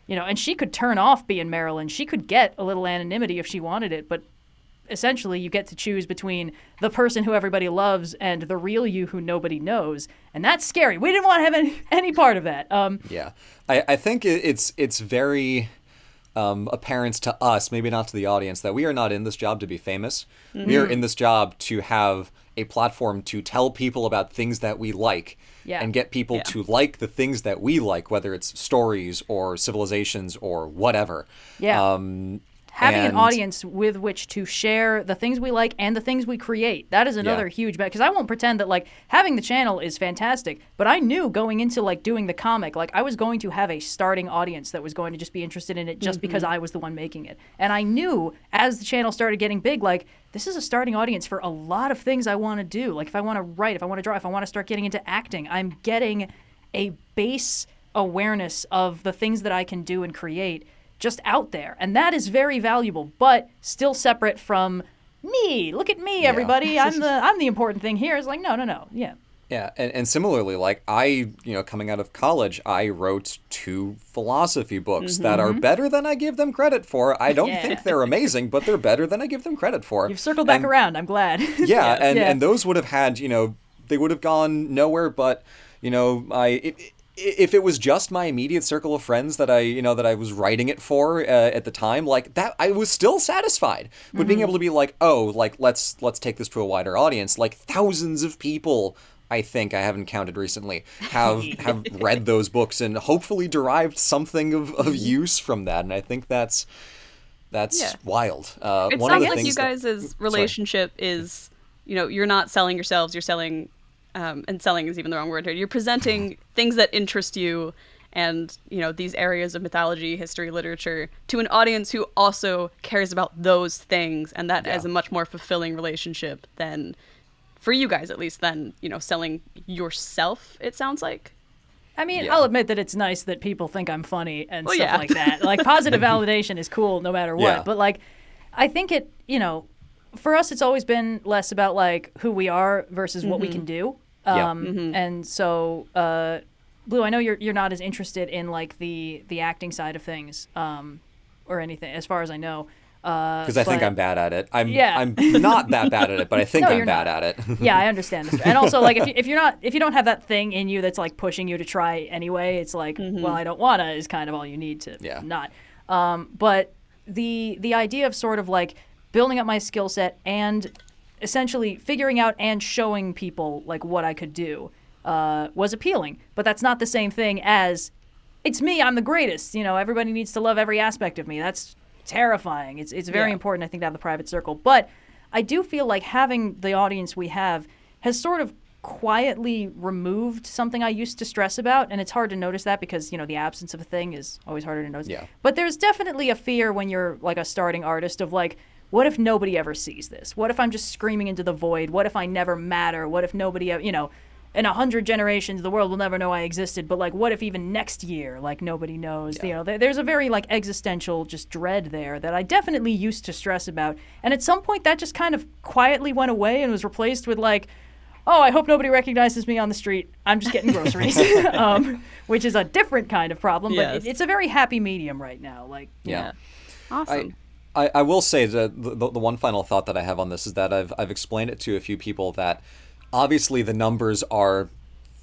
you know, and she could turn off being Marilyn. She could get a little anonymity if she wanted it, but essentially you get to choose between the person who everybody loves and the real you who nobody knows and that's scary we didn't want to have any, (laughs) any part of that um, Yeah, I, I think it's it's very um, apparent to us, maybe not to the audience, that we are not in this job to be famous. We are in this job to have a platform to tell people about things that we like Yeah. and get people Yeah. to like the things that we like, whether it's stories or civilizations or whatever. Yeah. Um, having an audience with which to share the things we like and the things we create. That is another Yeah. huge bet because i won't pretend that like having the channel is fantastic but i knew going into like doing the comic like i was going to have a starting audience that was going to just be interested in it just mm-hmm. because i was the one making it. And i knew as the channel started getting big like this is a starting audience for a lot of things i want to do. Like if i want to write if i want to draw if i want to start getting into acting i'm getting a base awareness of the things that i can do and create just out there. And that is very valuable, but still separate from me. Look at me, everybody. (laughs) I'm the I'm the important thing here. It's like, no, no, no. Yeah. Yeah, and, and similarly, like I, you know, coming out of college, I wrote two philosophy books that are mm-hmm. better than I give them credit for. I don't Yeah. think they're amazing, but they're better than I give them credit for. You've circled back And- around. I'm glad. (laughs) Yeah, and, Yeah. and those would have had, you know, they would have gone nowhere. But you know, I it, if it was just my immediate circle of friends that I, you know, that I was writing it for uh, at the time, like that, I was still satisfied. But being able to be like, oh, like let's let's take this to a wider audience, like thousands of people. I think I haven't counted recently have (laughs) have read those books and hopefully derived something of, of use from that, and I think that's that's Yeah. wild. Uh, It one of sounds like you that- guys' relationship is, you know, you're not selling yourselves. You're selling, um, and selling is even the wrong word here. You're presenting things that interest you, and you know these areas of mythology, history, literature to an audience who also cares about those things, and that Yeah. is a much more fulfilling relationship than, for you guys at least, than you know selling yourself. It sounds like. I mean, Yeah. I'll admit that it's nice that people think I'm funny and Well, stuff yeah. like that. Like positive (laughs) validation is cool no matter what. Yeah. But like I think it, you know, for us it's always been less about like who we are versus what we can do. Yeah. Um and so uh Blue, I know you're you're not as interested in like the the acting side of things um or anything as far as I know. Uh because I think I'm bad at it. I'm Yeah. I'm not that bad at it, but I (laughs) think No, I'm you're bad not. at it. (laughs) yeah, I understand this. And also, like, if, you, if you're not, if you don't have that thing in you that's like pushing you to try anyway, it's like, well, I don't wanna is kind of all you need to Yeah. not. Um, but the the idea of sort of like building up my skill set and essentially figuring out and showing people like what I could do uh, was appealing. But that's not the same thing as it's me, I'm the greatest. You know, everybody needs to love every aspect of me. That's terrifying. It's it's very Yeah. important, I think, to have the private circle. But I do feel like having the audience we have has sort of quietly removed something I used to stress about, and it's hard to notice that because you know the absence of a thing is always harder to notice. Yeah. But there's definitely a fear when you're like a starting artist of like, what if nobody ever sees this? What if I'm just screaming into the void? What if I never matter? What if nobody, ev- you know, in a hundred generations the world will never know I existed? But like, what if even next year, like nobody knows? You know, there's a very like existential just dread there that I definitely used to stress about, and at some point that just kind of quietly went away and was replaced with like. Oh, I hope nobody recognizes me on the street. I'm just getting groceries, (laughs) (laughs) um, which is a different kind of problem. But Yes. it, it's a very happy medium right now. Like, Yeah. Awesome. I, I will say that the, the, one final thought that I have on this is that I've, I've explained it to a few people that obviously the numbers are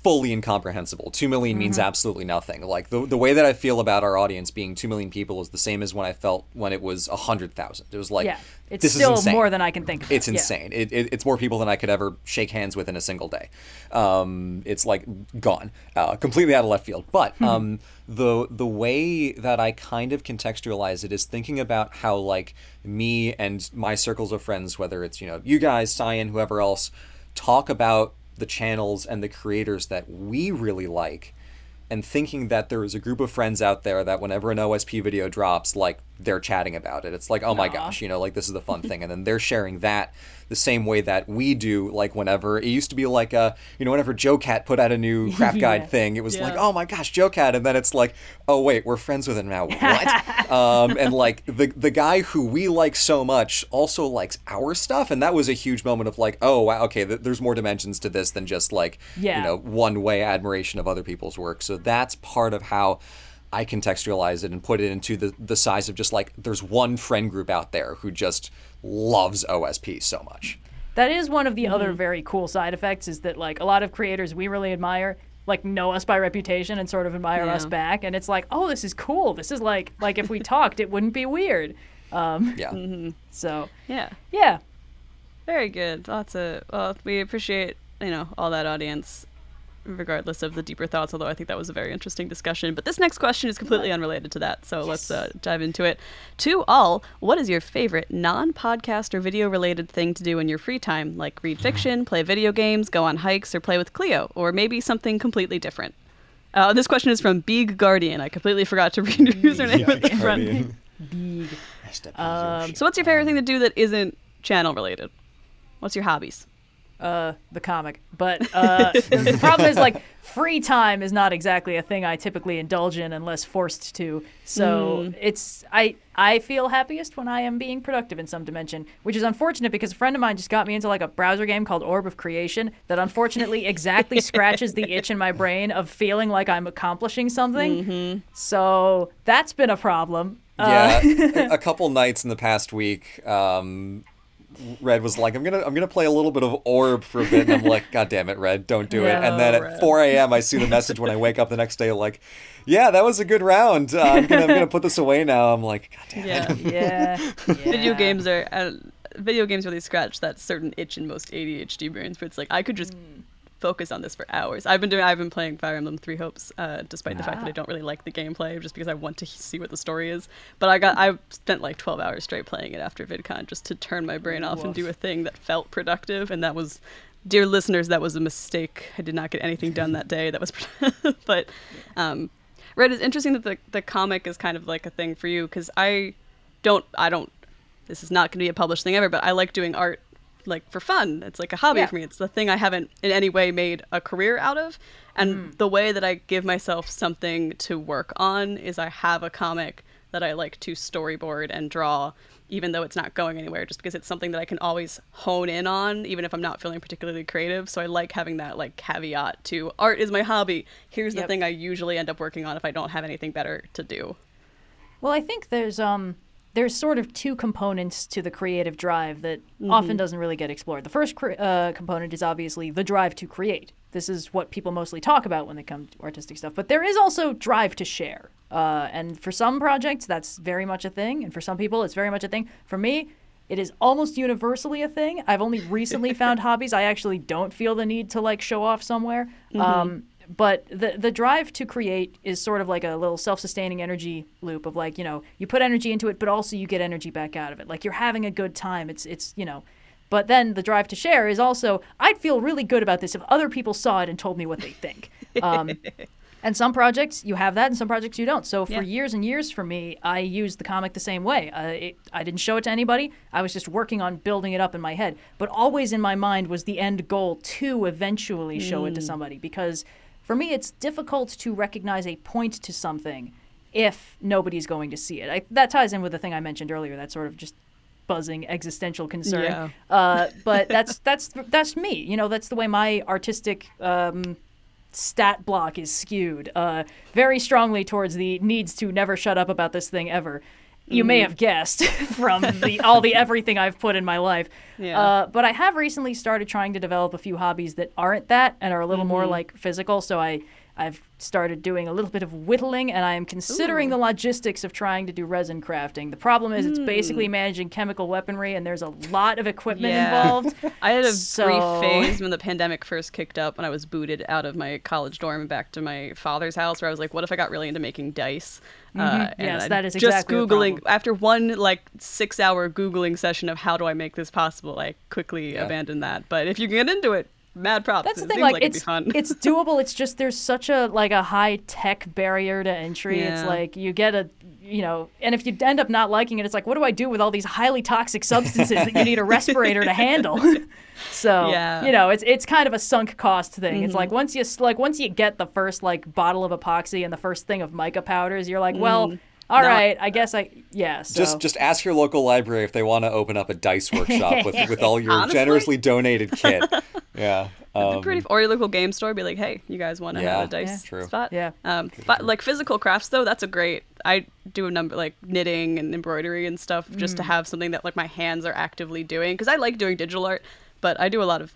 fully incomprehensible. Two million means absolutely nothing. Like the, the way that I feel about our audience being two million people is the same as when I felt when it was a hundred thousand. It was like yeah, it's this still more than I can think of. It's Yeah. insane. It, it, it's more people than I could ever shake hands with in a single day. Um, it's like gone, uh, completely out of left field. But um, the the way that I kind of contextualize it is thinking about how like me and my circles of friends, whether it's you know you guys, Cyan, whoever else, talk about the channels and the creators that we really like and thinking that there is a group of friends out there that whenever an OSP video drops, like they're chatting about it. It's like, oh my gosh, you know, like this is the fun thing, and then they're sharing that the same way that we do. Like whenever it used to be like a, you know, whenever Jocat put out a new (laughs) crap guide Yeah. thing, it was like, oh my gosh, Jocat, and then it's like, oh wait, we're friends with him now. What? (laughs) um, and like the the guy who we like so much also likes our stuff, and that was a huge moment of like, oh wow, okay, th- there's more dimensions to this than just like, Yeah. you know, one way admiration of other people's work. So that's part of how I contextualize it and put it into the, the size of just like there's one friend group out there who just loves OSP so much. That is one of the other Mm-hmm. very cool side effects is that like a lot of creators we really admire like know us by reputation and sort of admire us back and it's like oh this is cool this is like like if we (laughs) talked it wouldn't be weird um Yeah. Mm-hmm. so yeah. yeah Very good. Lots of well, we appreciate you know all that audience, regardless of the deeper thoughts. Although I think that was a very interesting discussion. But this next question is completely unrelated to that, so let's uh, dive into it. To all, what is your favorite non-podcast or video-related thing to do in your free time? Like read (sighs) fiction, play video games, go on hikes, or play with Cleo, or maybe something completely different. Uh, this question is from Big Guardian. I completely forgot to read your username at the front. big (laughs) Um, so, what's your favorite thing to do that isn't channel related? What's your hobbies? Uh the comic. But uh the, (laughs) problem is like free time is not exactly a thing i typically indulge in unless forced to. So it's i i feel happiest when i am being productive in some dimension which is unfortunate because a friend of mine just got me into like a browser game called orb of creation that unfortunately (laughs) exactly scratches the itch in my brain of feeling like i'm accomplishing something. So that's been a problem. Uh, Yeah, a- a (laughs) couple nights in the past week, um, Red was like, "I'm gonna, I'm gonna play a little bit of Orb for a bit," and I'm like, (laughs) "God damn it, Red, don't do it!" And then at Red. 4 a.m., I see the message when I wake up the next day, like, "Yeah, that was a good round. Uh, I'm gonna, I'm gonna put this away now." I'm like, "God damn it." Yeah. (laughs) yeah, (laughs) video games are uh, video games really scratch that certain itch in most ADHD brains. But it's like I could just focus on this for hours. I've been doing. I've been playing Fire Emblem Three Hopes, uh, despite the fact that I Ah. don't really like the gameplay, just because I want to see what the story is. But I got. I spent like 12 hours straight playing it after VidCon just to turn my brain off and do a thing that felt productive, and that was. Dear listeners, that was a mistake. I did not get anything done that day. That was, (laughs) but, um, Red, it's interesting that the the comic is kind of like a thing for you because I don't I don't this is not going to be a published thing ever, but I like doing art like for fun. It's like a hobby Yeah. for me. It's the thing I haven't in any way made a career out of. And the way that I give myself something to work on is I have a comic that I like to storyboard and draw even though it's not going anywhere just because it's something that I can always hone in on even if I'm not feeling particularly creative. So I like having that like caveat to art is my hobby. Here's the Yep. thing I usually end up working on if I don't have anything better to do. Well, I think there's um there's sort of two components to the creative drive that often doesn't really get explored. The first cre- uh, component is obviously the drive to create. This is what people mostly talk about when they come to artistic stuff. But there is also drive to share. Uh, and for some projects, that's very much a thing. And for some people, it's very much a thing. For me, It is almost universally a thing. I've only recently (laughs) found hobbies I actually don't feel the need to like show off somewhere. Um, but the the drive to create is sort of like a little self-sustaining energy loop of like you know you put energy into it, but also you get energy back out of it. Like you're having a good time. It's it's you know. But then the drive to share is also I'd feel really good about this if other people saw it and told me what they think. (laughs) Um, and some projects you have that, and some projects you don't. So for Yeah. years and years for me, I used the comic the same way. Uh, it, I didn't show it to anybody. I was just working on building it up in my head. But always in my mind was the end goal to eventually show it to somebody. Because for me, it's difficult to recognize a point to something if nobody's going to see it. I, that ties in with the thing I mentioned earlier. That sort of just buzzing existential concern. Yeah. Uh, but that's (laughs) that's that's me. You know, that's the way my artistic um, stat block is skewed uh, very strongly towards the needs to never shut up about this thing ever. You may have mm-hmm. guessed (laughs) from (laughs) the all the everything I've put in my life. Yeah. Uh, but I have recently started trying to develop a few hobbies that aren't that and are a little more mm-hmm. like physical. So I I've started doing a little bit of whittling, and I am considering the logistics of trying to do resin crafting. The problem is it's basically hmm. managing chemical weaponry, and there's a lot of equipment Yeah. involved. (laughs) I had a So- brief phase when the pandemic first kicked up, when I was booted out of my college dorm and back to my father's house, where I was like, "What if I got really into making dice?" Uh, and Mm-hmm. Yes, I that is just exactly the googling. problem. After one like six-hour googling session of how do I make this possible, I quickly Yeah. abandoned that. But if you can get into it, mad props. That's the It thing. Like, like it's (laughs) it's doable. It's just there's such a like a high tech barrier to entry. It's like you get a you know, and if you end up not liking it, it's like what do I do with all these highly toxic substances that you need a respirator to handle? (laughs) so Yeah. Mm-hmm. you know, it's it's kind of a sunk cost thing. It's like once you like once you get the first like bottle of epoxy and the first thing of mica powders, you're like, well. All No. right, I guess I yeah. So. Just just ask your local library if they want to open up a dice workshop with, (laughs) with all your Honestly? generously donated kit. (laughs) Yeah. It'd Um, pretty, or your local game store, be like, "Hey, you guys want to Yeah, have a dice Yeah. True. spot?" Yeah. Um, but like physical crafts though, that's a great. I do a number like knitting and embroidery and stuff just to Mm. have something that like my hands are actively doing because I like doing digital art, but I do a lot of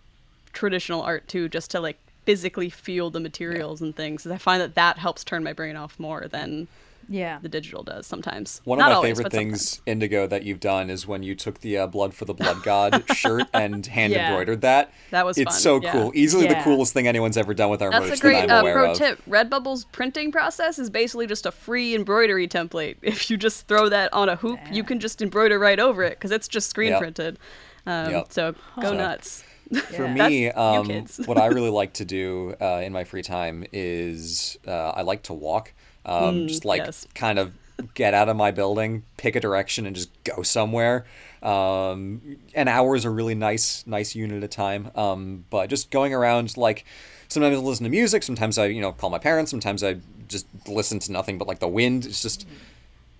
traditional art too, just to like physically feel the materials and things. Cause I find that that helps turn my brain off more than yeah. the digital does sometimes. One Not of my always, favorite things, sometimes. Indigo, that you've done is when you took the uh, Blood for the Blood God (laughs) shirt and hand Yeah. embroidered that. That was It's fun, so yeah. cool. Easily Yeah. the coolest thing anyone's ever done with our That's merch a great that I'm uh, aware pro of. tip. Redbubble's printing process is basically just a free embroidery template. (laughs) If you just throw that on a hoop, you can just embroider right over it because it's just screen Yep. printed. Um, Yep. So go So- nuts. (laughs) For me, That's um, kids. what I really like to do uh, in my free time is uh, I like to walk. Um, just like Mm, yes. kind of get out of my building, pick a direction, and just go somewhere. Um, an hour is a really nice, nice unit of time. Um, but just going around, like sometimes I listen to music, sometimes I, you know, call my parents, sometimes I just listen to nothing but like the wind. It's just,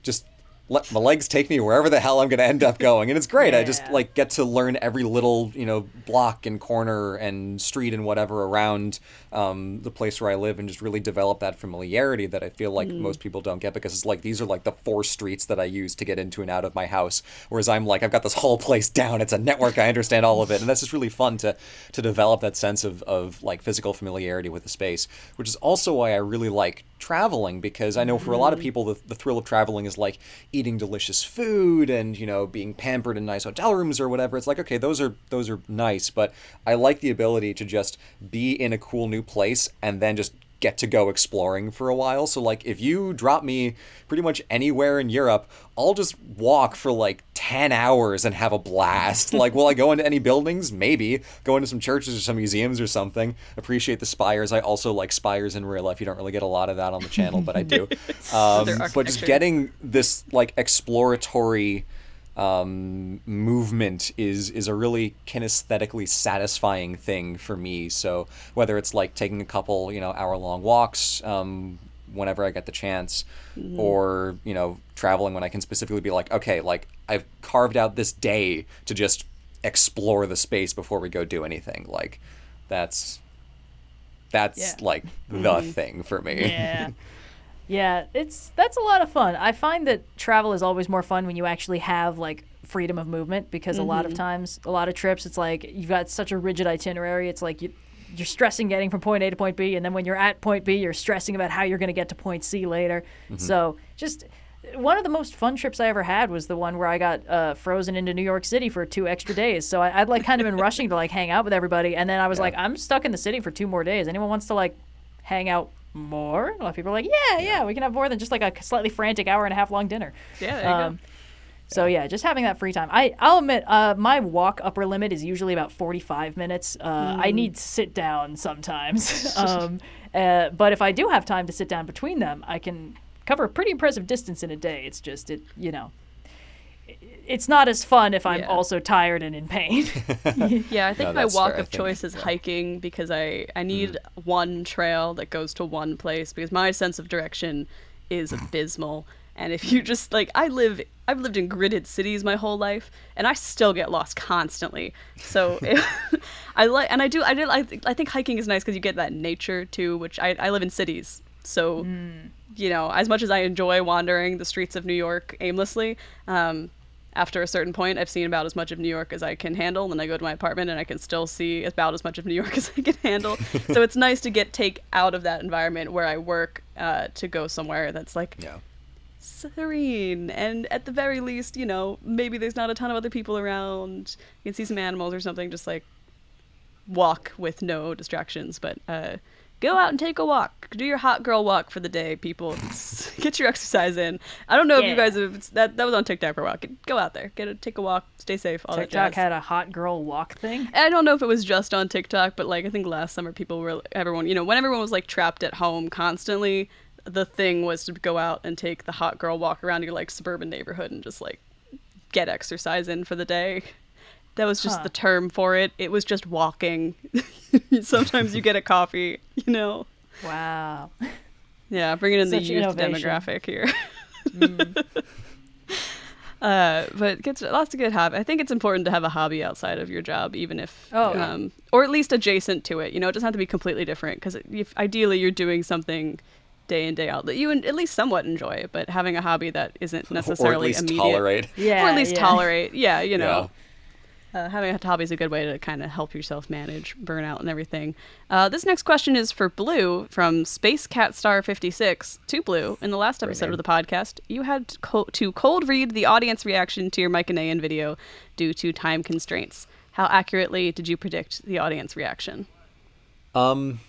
just let my legs take me wherever the hell I'm going to end up going. And it's great. I just Yeah. like get to learn every little, you know, block and corner and street and whatever around um, the place where I live and just really develop that familiarity that I feel like most people don't get because it's like these are like the four streets that I use to get into and out of my house. Whereas I'm like, I've got this whole place down. It's a network. I understand all of it. And that's just really fun to, to develop that sense of, of like physical familiarity with the space, which is also why I really like traveling because I know for a lot of mm-hmm. people the, the thrill of traveling is like eating delicious food and you know being pampered in nice hotel rooms or whatever. It's like okay those are those are nice but I like the ability to just be in a cool new place and then just get to go exploring for a while. So like if you drop me pretty much anywhere in Europe I'll just walk for like 10 hours and have a blast. (laughs) Like will I go into any buildings? Maybe. Go into some churches or some museums or something. Appreciate the spires. I also like spires in real life. You don't really get a lot of that on the channel but I do. (laughs) Um, but just getting this like exploratory um, movement is is a really kinesthetically satisfying thing for me. So whether it's like taking a couple you know hour long walks um, whenever I get the chance, or you know traveling when I can specifically be like okay like I've carved out this day to just explore the space before we go do anything like that's that's Yeah. like the thing for me. Yeah. (laughs) Yeah, it's that's a lot of fun. I find that travel is always more fun when you actually have like freedom of movement because a lot of times, a lot of trips, it's like you've got such a rigid itinerary. It's like you you're stressing getting from point A to point B, and then when you're at point B, you're stressing about how you're going to get to point C later. So just one of the most fun trips I ever had was the one where I got uh, frozen into New York City for two extra days. So I, I'd like kind of been rushing to like hang out with everybody, and then I was like, I'm stuck in the city for two more days. Anyone wants to like hang out more? A lot of people are like, yeah, yeah, we can have more than just like a slightly frantic hour and a half long dinner. Yeah, there you Um, So yeah, just having that free time. I I'll admit, uh, my walk upper limit is usually about forty five minutes. Uh, I need to sit down sometimes. (laughs) (laughs) um, uh, but if I do have time to sit down between them, I can cover a pretty impressive distance in a day. It's just it, you know. I- It's not as fun if I'm Yeah. also tired and in pain. (laughs) (laughs) Yeah, I think No, my walk fair, of choice is yeah. hiking because I I need one trail that goes to one place because my sense of direction is (clears throat) abysmal. And if you just like I live I've lived in gridded cities my whole life and I still get lost constantly. So (laughs) I like and I do I do I, th- I think hiking is nice because you get that nature too, which I I live in cities. So you know, as much as I enjoy wandering the streets of New York aimlessly, um, after a certain point, I've seen about as much of New York as I can handle. And then I go to my apartment and I can still see about as much of New York (laughs) as I can handle. so it's (laughs) nice to get take out of that environment where I work uh, to go somewhere that's like Yeah. serene and at the very least, you know, maybe there's not a ton of other people around. You can see some animals or something. Just like walk with no distractions, but uh, go out and take a walk. Do your hot girl walk for the day, people. (laughs) Get your exercise in. I don't know if you guys have that that was on TikTok for a while. Go out there, get a take a walk, stay safe. All TikTok had a hot girl walk thing. I don't know if it was just on TikTok, but like I think last summer people were everyone you know when everyone was like trapped at home constantly, the thing was to go out and take the hot girl walk around your like suburban neighborhood and just like get exercise in for the day. That was just Huh. the term for it. It was just walking. (laughs) Sometimes you get a coffee, you know. Wow. Yeah, bringing in the youth innovation. demographic here. (laughs) uh, but gets lots of good hobby. I think it's important to have a hobby outside of your job, even if, Oh, yeah. um, or at least adjacent to it. You know, it doesn't have to be completely different because if ideally you're doing something day in day out that you at least somewhat enjoy, but having a hobby that isn't necessarily (laughs) or at least immediate, tolerate. Yeah. or at least yeah. tolerate. Yeah, you know. Uh, having a hobby is a good way to kind of help yourself manage burnout and everything. Uh, this next question is for Blue from Space Cat Star 56 to Blue. In the last episode name. of the podcast, you had to co- to cold read the audience reaction to your Mycenaean video due to time constraints. How accurately did you predict the audience reaction? Um,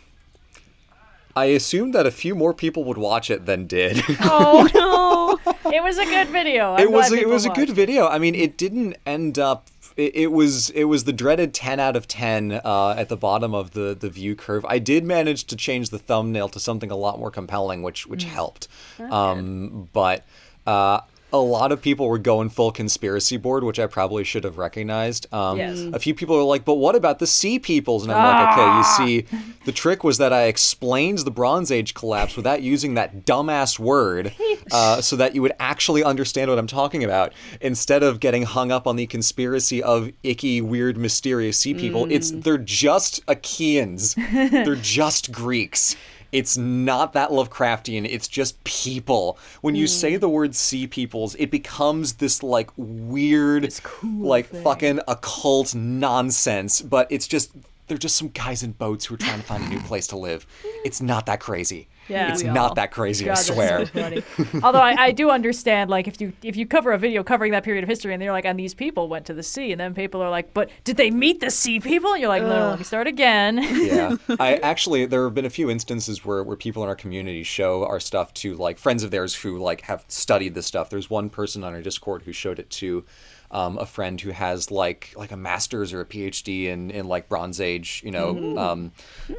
I assumed that a few more people would watch it than did. Oh (laughs) No. it was a good video. I'm it was glad a, it was a good video. I mean, it didn't end up. It, it was it was the dreaded ten out of ten uh, at the bottom of the the view curve. I did manage to change the thumbnail to something a lot more compelling, which which helped. Um, but. Uh, a lot of people were going full conspiracy board, which I probably should have recognized. Um, Yes. A few people are like, "But what about the Sea Peoples?" And I'm like, "Okay, you see, the trick was that I explained the Bronze Age collapse without using that dumbass word, (laughs) uh, so that you would actually understand what I'm talking about, instead of getting hung up on the conspiracy of icky, weird, mysterious Sea People. It's they're just Achaeans, (laughs) they're just Greeks." It's not that Lovecraftian. It's just people. When you say mm. the word sea peoples, it becomes this like weird, cool like thing. fucking occult nonsense. But it's just they're just some guys in boats who are trying to find a new place to live. It's not that crazy. Yeah. it's We all- not that crazy. God, I swear. so. Although I, I do understand, like if you if you cover a video covering that period of history, and they're like, and these people went to the sea, and then people are like, but did they meet the sea people? And you're like, no, no, let me start again. yeah (laughs) i actually there have been a few instances where, where people in our community show our stuff to like friends of theirs who like have studied this stuff there's one person on our discord who showed it to um, a friend who has like like a master's or a phd in in like bronze age you know um,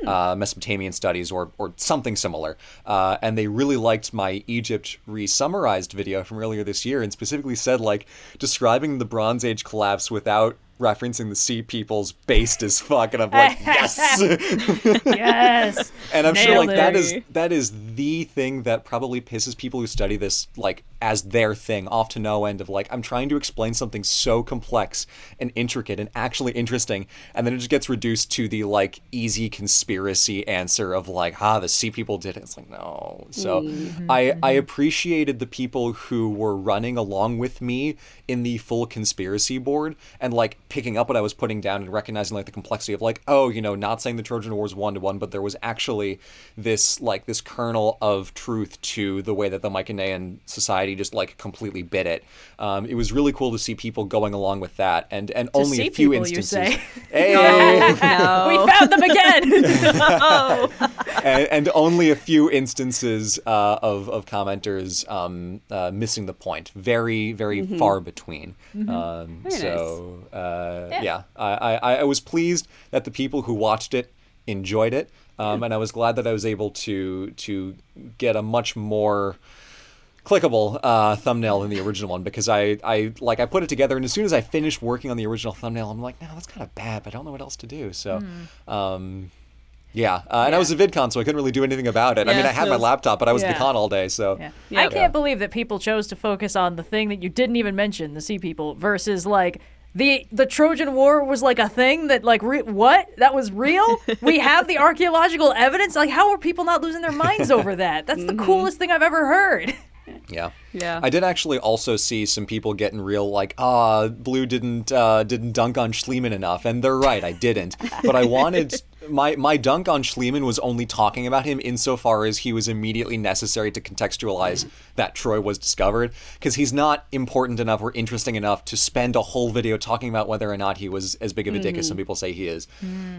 uh, mesopotamian studies or or something similar. Uh, and they really liked my egypt re-summarized video from earlier this year and specifically said like describing the bronze age collapse without referencing the sea peoples based as fuck and i'm like (laughs) yes (laughs) yes. (laughs) and I'm sure like that is that is the thing that probably pisses people who study this like as their thing off to no end of like I'm trying to explain something so complex and intricate and actually interesting and then it just gets reduced to the like easy conspiracy answer of like ah the sea people did it. It's like no. So Mm-hmm, I I appreciated the people who were running along with me in the full conspiracy board and like picking up what I was putting down and recognizing like the complexity of like, oh, you know, not saying the Trojan War is one to one, but there was actually this like this kernel of truth to the way that the Mycenaean society just like completely bit it. Um, it was really cool to see people going along with that, and and only see a few people, you instances. say? (laughs) Hey! (laughs) we found them again. (laughs) and, and only a few instances uh, of, of commenters um, uh, missing the point. Very, very far between. Um, Very so, uh, yeah, Yeah. I, I, I was pleased that the people who watched it enjoyed it. Um, And I was glad that I was able to to get a much more clickable uh, thumbnail than the original one because I, I like I put it together and as soon as I finished working on the original thumbnail I'm like no that's kind of bad but I don't know what else to do so um, yeah, uh, and I was at VidCon, so I couldn't really do anything about it. I mean, I had it my laptop, but I was at the con all day, so Yeah. Yeah. I can't believe that people chose to focus on the thing that you didn't even mention, the sea people, versus like the the Trojan War was like a thing that like re- what that was real. we have the archaeological evidence. Like, how are people not losing their minds over (laughs) that? That's the coolest thing I've ever heard. yeah. Yeah. I did actually also see some people getting real like, ah, Blue didn't uh, didn't dunk on Schliemann enough, and they're right, I didn't. But I wanted my my dunk on Schliemann was only talking about him insofar as he was immediately necessary to contextualize that Troy was discovered, because he's not important enough or interesting enough to spend a whole video talking about whether or not he was as big of a dick as some people say he is.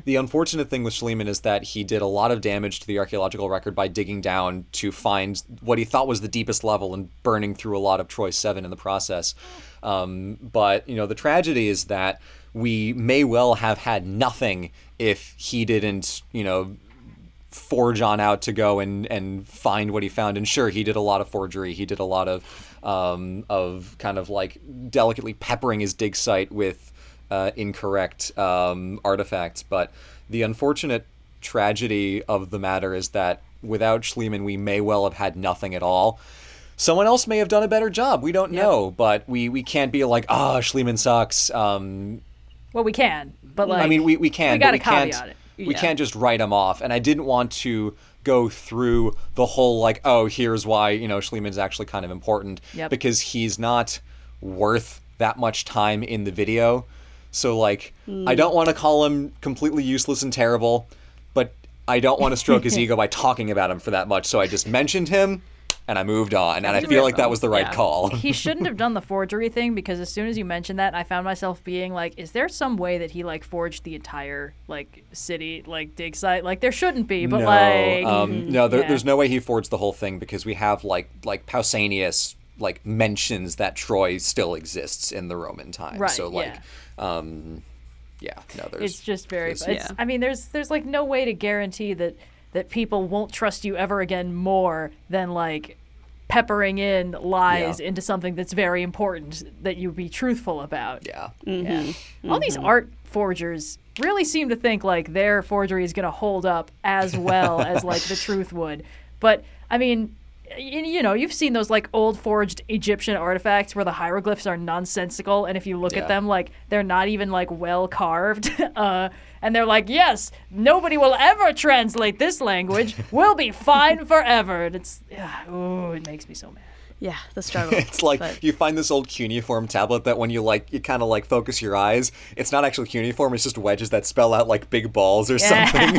The unfortunate thing with Schliemann is that he did a lot of damage to the archaeological record by digging down to find what he thought was the deepest level and burning through a lot of Troy 7 in the process. Um, but, you know, the tragedy is that we may well have had nothing if he didn't, you know, forge on out to go and, and find what he found. And sure, he did a lot of forgery. He did a lot of um, of kind of like delicately peppering his dig site with uh, incorrect um, artifacts. But the unfortunate tragedy of the matter is that without Schliemann, we may well have had nothing at all. Someone else may have done a better job. We don't know, but we, we can't be like, ah, Schliemann sucks. Um, Well, we can, but like I mean, we, we can, we but gotta we can't. caveat it. We can't just write him off. And I didn't want to go through the whole like, oh, here's why you know Schliemann's actually kind of important Yep. because he's not worth that much time in the video. So like, Hmm. I don't want to call him completely useless and terrible, but I don't want to stroke his (laughs) ego by talking about him for that much. So I just mentioned him. And I moved on, and I feel like that was the right Yeah. call. he (laughs) shouldn't have done the forgery thing because as soon as you mentioned that, I found myself being like, "Is there some way that he like forged the entire like city like dig site? Like there shouldn't be, but no, like um, no, there, yeah. there's no way he forged the whole thing because we have like like Pausanias like mentions that Troy still exists in the Roman time. Right, So like, um, yeah, no, there's it's just very. there's- It's, Yeah. I mean, there's there's like no way to guarantee that that people won't trust you ever again more than like peppering in lies Yeah. into something that's very important that you be truthful about. yeah. Yeah. All these art forgers really seem to think like their forgery is going to hold up as well as (laughs) like the truth would. But I mean, you know, you've seen those like old forged Egyptian artifacts where the hieroglyphs are nonsensical, and if you look Yeah. at them, like they're not even like well carved. (laughs) uh, and they're like, yes, nobody will ever translate this language. We'll be fine (laughs) forever. And it's, oh, it makes me so mad. Yeah, the struggle. (laughs) It's like But- you find this old cuneiform tablet that when you like you kind of like focus your eyes, it's not actually cuneiform; it's just wedges that spell out like big balls or something. (laughs)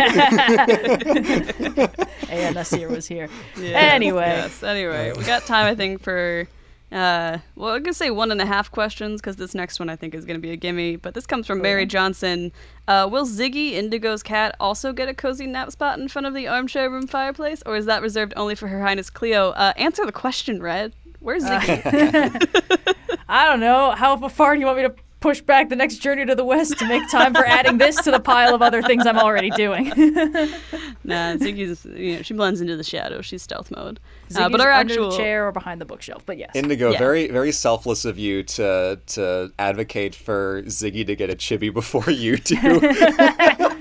Ea-nasir was here. Yes, anyway. Yes. Anyway, we got time, I think, for. Uh, well, I'm gonna say one and a half questions because this next one I think is gonna be a gimme. But this comes from Mary Johnson. Uh, will Ziggy Indigo's cat also get a cozy nap spot in front of the armchair room fireplace, or is that reserved only for Her Highness Cleo? Uh, answer the question, Red. Where's Ziggy? (laughs) I don't know. How far do you want me to push back the next journey to the west to make time for adding this to the pile of other things I'm already doing? (laughs) nah, Ziggy's. You know, she blends into the shadow. She's stealth mode. Uh, but our under actual the chair or behind the bookshelf. But yes. Indigo, Yeah. very very selfless of you to to advocate for Ziggy to get a chibi before you do. (laughs)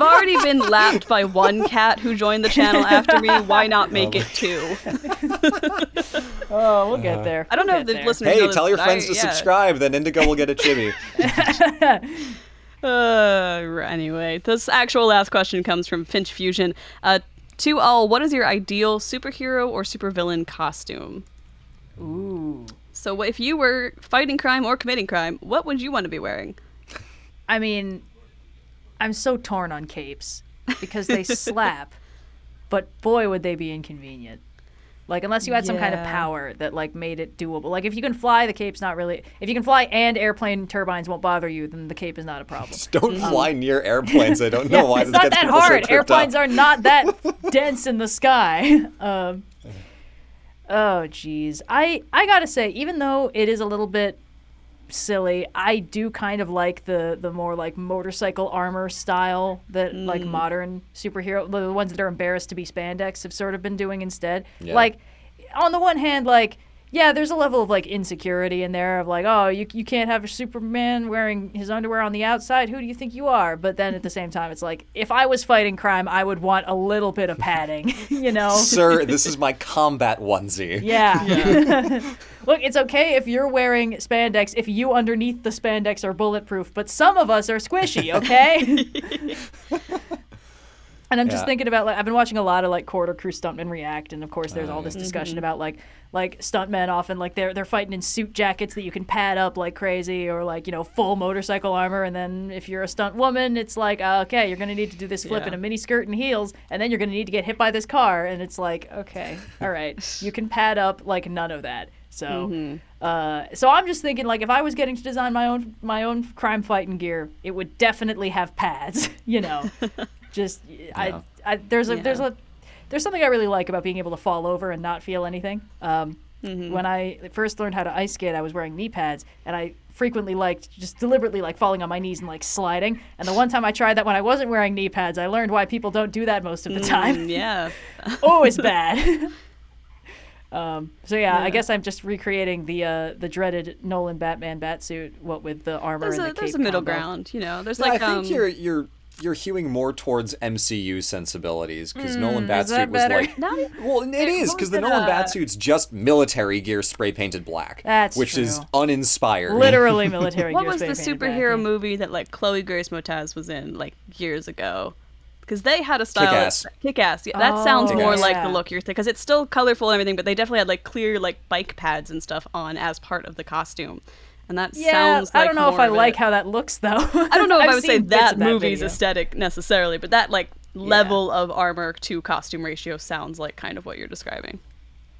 I've already been lapped by one cat who joined the channel after me. Why not (laughs) make it two? (laughs) oh, we'll get there. I don't know We'll if the get there. listeners. hey, this, tell your friends I- to yeah. subscribe, then Indigo will get a chibi. (laughs) Uh, anyway, this actual last question comes from Finch Fusion. Uh, to all, what is your ideal superhero or supervillain costume? Ooh. So, if you were fighting crime or committing crime, what would you want to be wearing? I mean, I'm so torn on capes because they (laughs) slap, but boy, would they be inconvenient. Like unless you had some kind of Yeah. power that like made it doable. Like if you can fly, the cape's not really. If you can fly and airplane turbines won't bother you, then the cape is not a problem. Just don't fly near airplanes. I don't know (laughs) why it's this not gets that people so hard. tripped Airplanes up. are not that (laughs) dense in the sky. Um, oh, jeez. I I gotta say, even though it is a little bit silly, I do kind of like the the more like motorcycle armor style that like Mm. modern superhero, the ones that are embarrassed to be spandex, have sort of been doing instead. Yeah. Like, on the one hand, like. Yeah, there's a level of like insecurity in there of like, oh, you, you can't have a Superman wearing his underwear on the outside. Who do you think you are? But then at the same time, it's like, if I was fighting crime, I would want a little bit of padding, (laughs) you know? Sir, this is my combat onesie. Yeah. (laughs) (laughs) Look, it's okay if you're wearing spandex if you underneath the spandex are bulletproof, but some of us are squishy, okay? And I'm just Yeah. thinking about like I've been watching a lot of like Corridor Crew stuntmen react, and of course there's all this discussion about like like stuntmen often like they're they're fighting in suit jackets that you can pad up like crazy, or like you know full motorcycle armor, and then if you're a stunt woman, it's like uh, okay, you're gonna need to do this flip Yeah. in a mini skirt and heels, and then you're gonna need to get hit by this car, and it's like okay, all right, (laughs) you can pad up like none of that. So, uh, so I'm just thinking, like, if I was getting to design my own my own crime fighting gear, it would definitely have pads. (laughs) You know, (laughs) just Yeah. I, I there's a there's a there's something I really like about being able to fall over and not feel anything. Um, When I first learned how to ice skate, I was wearing knee pads, and I frequently liked just deliberately like falling on my knees and like sliding. And the one time I tried that when I wasn't wearing knee pads, I learned why people don't do that most of the time. Mm, yeah. (laughs) (laughs) always bad. (laughs) um, so yeah, I guess I'm just recreating the uh, the dreaded Nolan Batman batsuit, what with the armor There's and a the there's a middle combo. ground, you know. There's No, like I think um, you're you're you're hewing more towards MCU sensibilities because Nolan Hmm, is Batsuit was like Not (laughs) well, it is because the Nolan uh, Batsuit's just military gear spray painted black, That's which is uninspired. Literally (laughs) military. what was the spray painted black, superhero yeah. movie that like Chloe Grace Moretz was in like years ago? Because they had a style. Kick-Ass. Kick ass. Yeah, that sounds Oh, more Kick-Ass. like the look you're thinking. Because it's still colorful and everything, but they definitely had like clear like bike pads and stuff on as part of the costume, and that Yeah, sounds. Like I don't know if I like it. how that looks though. (laughs) I don't know if I've would say that movie's video. aesthetic necessarily, but that like level of armor to costume ratio sounds like kind of what you're describing.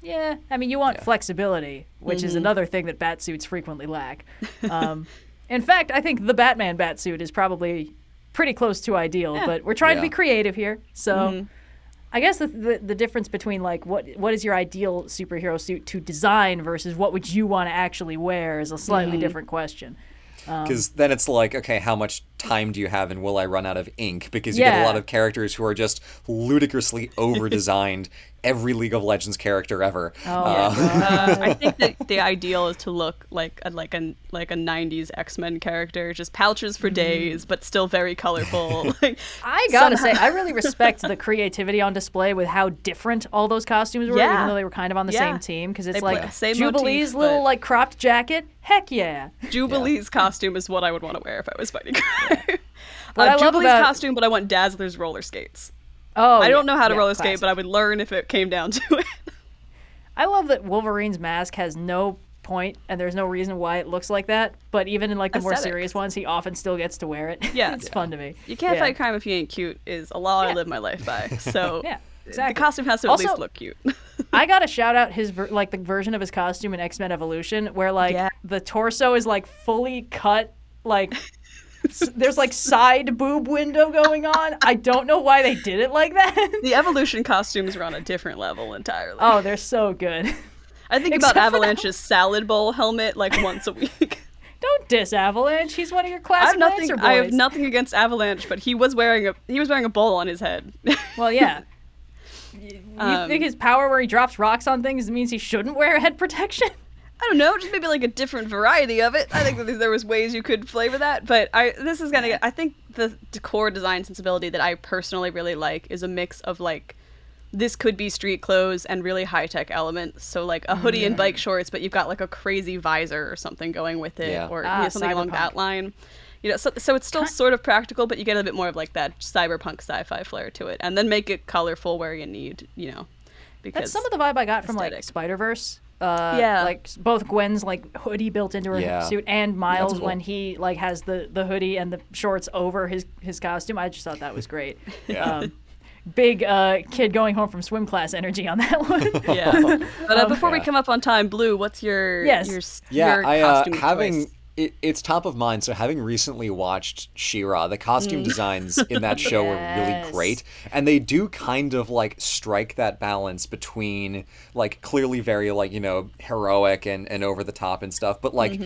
Yeah, I mean, you want Yeah. flexibility, which Mm-hmm. is another thing that bat suits frequently lack. (laughs) Um, in fact, I think the Batman batsuit is probably pretty close to ideal, Yeah. but we're trying to be creative here. So, Mm-hmm. I guess the, the the difference between like what what is your ideal superhero suit to design versus what would you want to actually wear is a slightly Mm-hmm. different question. Because then it's like, okay, how much time do you have, and will I run out of ink? Because you get a lot of characters who are just ludicrously over-designed. Every League of Legends character ever. Oh, Uh, Uh, (laughs) I think that the ideal is to look like a, like a like a '90s X-Men character, just pouches Mm-hmm. for days, but still very colorful. (laughs) (laughs) like, I gotta somehow- say, I really respect the creativity on display with how different all those costumes were, Yeah. even though they were kind of on the Yeah. same team. Because it's They like same Jubilee's motif, little but- like cropped jacket. Heck yeah! Jubilee's costume is what I would want to wear if I was fighting crime. Uh, I love Jubilee's about- costume, but I want Dazzler's roller skates. Oh, I don't yeah, know how to yeah, roller skate, classic. but I would learn if it came down to it. (laughs) I love that Wolverine's mask has no point and there's no reason why it looks like that. But even in like the more serious ones, he often still gets to wear it. (laughs) Yeah. it's Yeah. fun to me. You can't fight crime if you ain't cute is a law I live my life by. (laughs) So Yeah, exactly. the costume has to at Also- least look cute. I gotta shout out his ver- like the version of his costume in X Men Evolution where like the torso is like fully cut, like there's like side boob window going on. I don't know why they did it like that. (laughs) the evolution costumes are on a different level entirely. oh, they're so good. I think except about Avalanche's salad bowl helmet like (laughs) once a week. Don't diss Avalanche. He's one of your I classic have nothing. Boys. I have nothing against Avalanche, but he was wearing a he was wearing a bowl on his head. (laughs) Well, yeah. You Um, think his power where he drops rocks on things means he shouldn't wear head protection? I don't know, just maybe like a different variety of it. I think that there was ways you could flavor that, but I this is gonna get. I think the decor design sensibility that I personally really like is a mix of like this could be street clothes and really high tech elements. So like a hoodie and bike shorts, but you've got like a crazy visor or something going with it, Yeah. or you Ah, know, something along that line. You know, so, so it's still sort of practical, but you get a bit more of like that cyberpunk sci-fi flair to it, and then make it colorful where you need, you know, because That's some of the vibe I got from like aesthetic. Spider Verse. Uh, Yeah. like both Gwen's like hoodie built into her Yeah. suit, and Miles cool. when he like has the the hoodie and the shorts over his his costume. I just thought that was great. (laughs) Yeah. Um, big uh, kid going home from swim class energy on that (laughs) one. Yeah. But uh, (laughs) before we come up on time, Blue, what's your Yes. your Yeah, your I uh, having choice? It, it's top of mind. So having recently watched She-Ra, the costume designs (laughs) in that show were really great, and they do kind of like strike that balance between like clearly very like you know heroic and and over the top and stuff, but like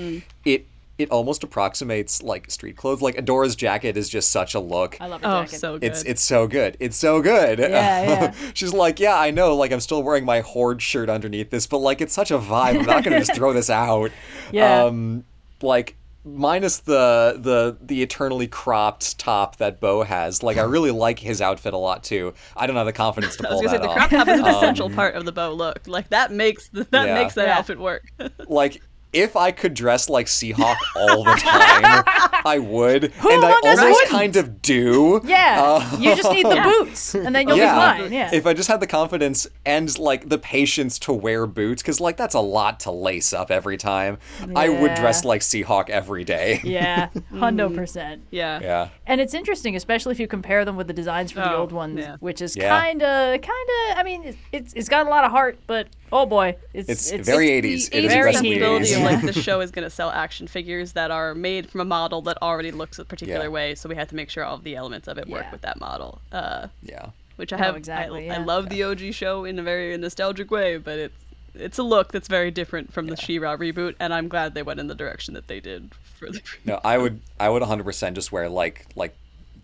it. It almost approximates like street clothes. Like Adora's jacket is just such a look. I love her Oh, jacket. so good. It's it's so good. It's so good. Yeah, yeah. (laughs) She's like, yeah, I know. Like I'm still wearing my horde shirt underneath this, but like it's such a vibe. I'm not gonna just throw (laughs) this out. Yeah. Um, like minus the the the eternally cropped top that Bow has. Like I really like his outfit a lot too. I don't have the confidence to I was pull gonna say that the off. crop top is an um, essential part of the Bow look. Like that makes that Yeah. makes that Yeah. outfit work. (laughs) Like if I could dress like Seahawk all the time, (laughs) I would, and I among us almost wouldn't? kind of do. Yeah, Uh, you just need the (laughs) boots, and then you'll yeah. be fine. Yeah. If I just had the confidence and like the patience to wear boots, because like that's a lot to lace up every time, I would dress like Seahawk every day. yeah, (laughs) hundo percent. yeah. Yeah. And it's interesting, especially if you compare them with the designs for the Oh, old ones, yeah. which is Yeah. kind of, kind of. I mean, it's, it's it's got a lot of heart, but oh boy, it's It's very It's 80s. the It is very 80s. sensibility of like the (laughs) show is going to sell action figures that are made from a model that already looks a particular Yeah. way, so we have to make sure all of the elements of it work Yeah. with that model. Uh, Yeah. which I Oh, have. exactly, I, I yeah. love the OG show in a very nostalgic way, but it's it's a look that's very different from the She-Ra reboot, and I'm glad they went in the direction that they did for the. No, (laughs) I would I would 100% just wear like like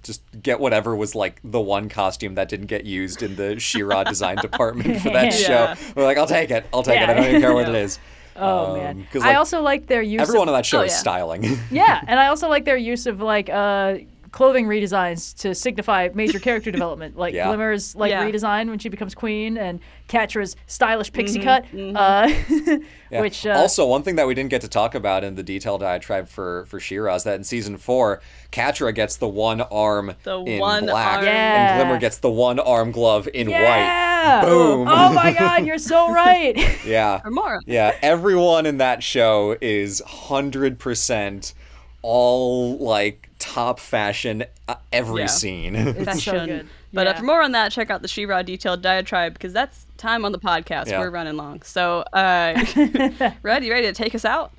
just get whatever was like the one costume that didn't get used in the She-Ra design (laughs) department for that Yeah. show. We're like, I'll take it. I'll take it. I don't even care what it is. (laughs) Oh Um, man, 'cause, I also like their use. Everyone of, on that show Oh, is styling. yeah, (laughs) and I also like their use of like uh, clothing redesigns to signify major character (laughs) development, like Yeah. Glimmer's like Yeah. redesign when she becomes queen, and Catra's stylish pixie Mm-hmm, cut, uh, (laughs) Yeah. which uh, also one thing that we didn't get to talk about in the detailed diatribe for for She-Ra is that in season four, Catra gets the one arm The in one black, arm. Yeah. and Glimmer gets the one arm glove in white. yeah, Boom. Oh my God, you're so (laughs) right. Yeah, Or more. yeah. Everyone in that show is hundred percent all like top fashion uh, every Yeah. scene. It's (laughs) so fashion. good. But uh, for more on that, check out the She-Ra detailed diatribe because that's time on the podcast. Yeah. We're running long. So, uh, (laughs) Red, you ready to take us out?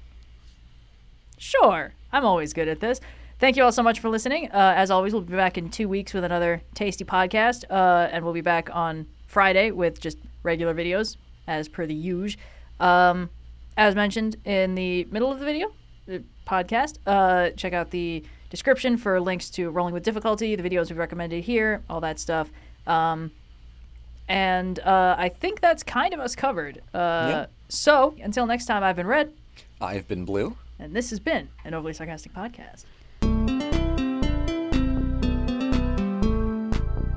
Sure. I'm always good at this. Thank you all so much for listening. Uh, as always, we'll be back in two weeks with another tasty podcast. Uh, and we'll be back on Friday with just regular videos, as per the usual. Um, as mentioned in the middle of the video, the podcast, uh, check out the description for links to Rolling with Difficulty, the videos we've recommended here, all that stuff. Um, and uh, I think that's kind of us covered. Uh, Yeah. So until next time, I've been Red. I've been blue. And this has been an overly sarcastic podcast.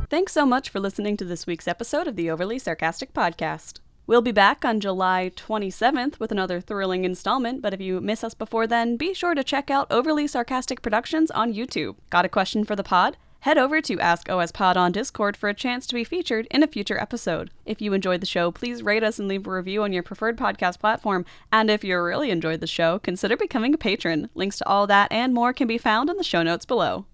Thanks so much for listening to this week's episode of the Overly Sarcastic Podcast. We'll be back on July 27th with another thrilling installment, but if you miss us before then, be sure to check out Overly Sarcastic Productions on YouTube. Got a question for the pod? Head over to Ask OS Pod on Discord for a chance to be featured in a future episode. If you enjoyed the show, please rate us and leave a review on your preferred podcast platform. And if you really enjoyed the show, consider becoming a patron. Links to all that and more can be found in the show notes below.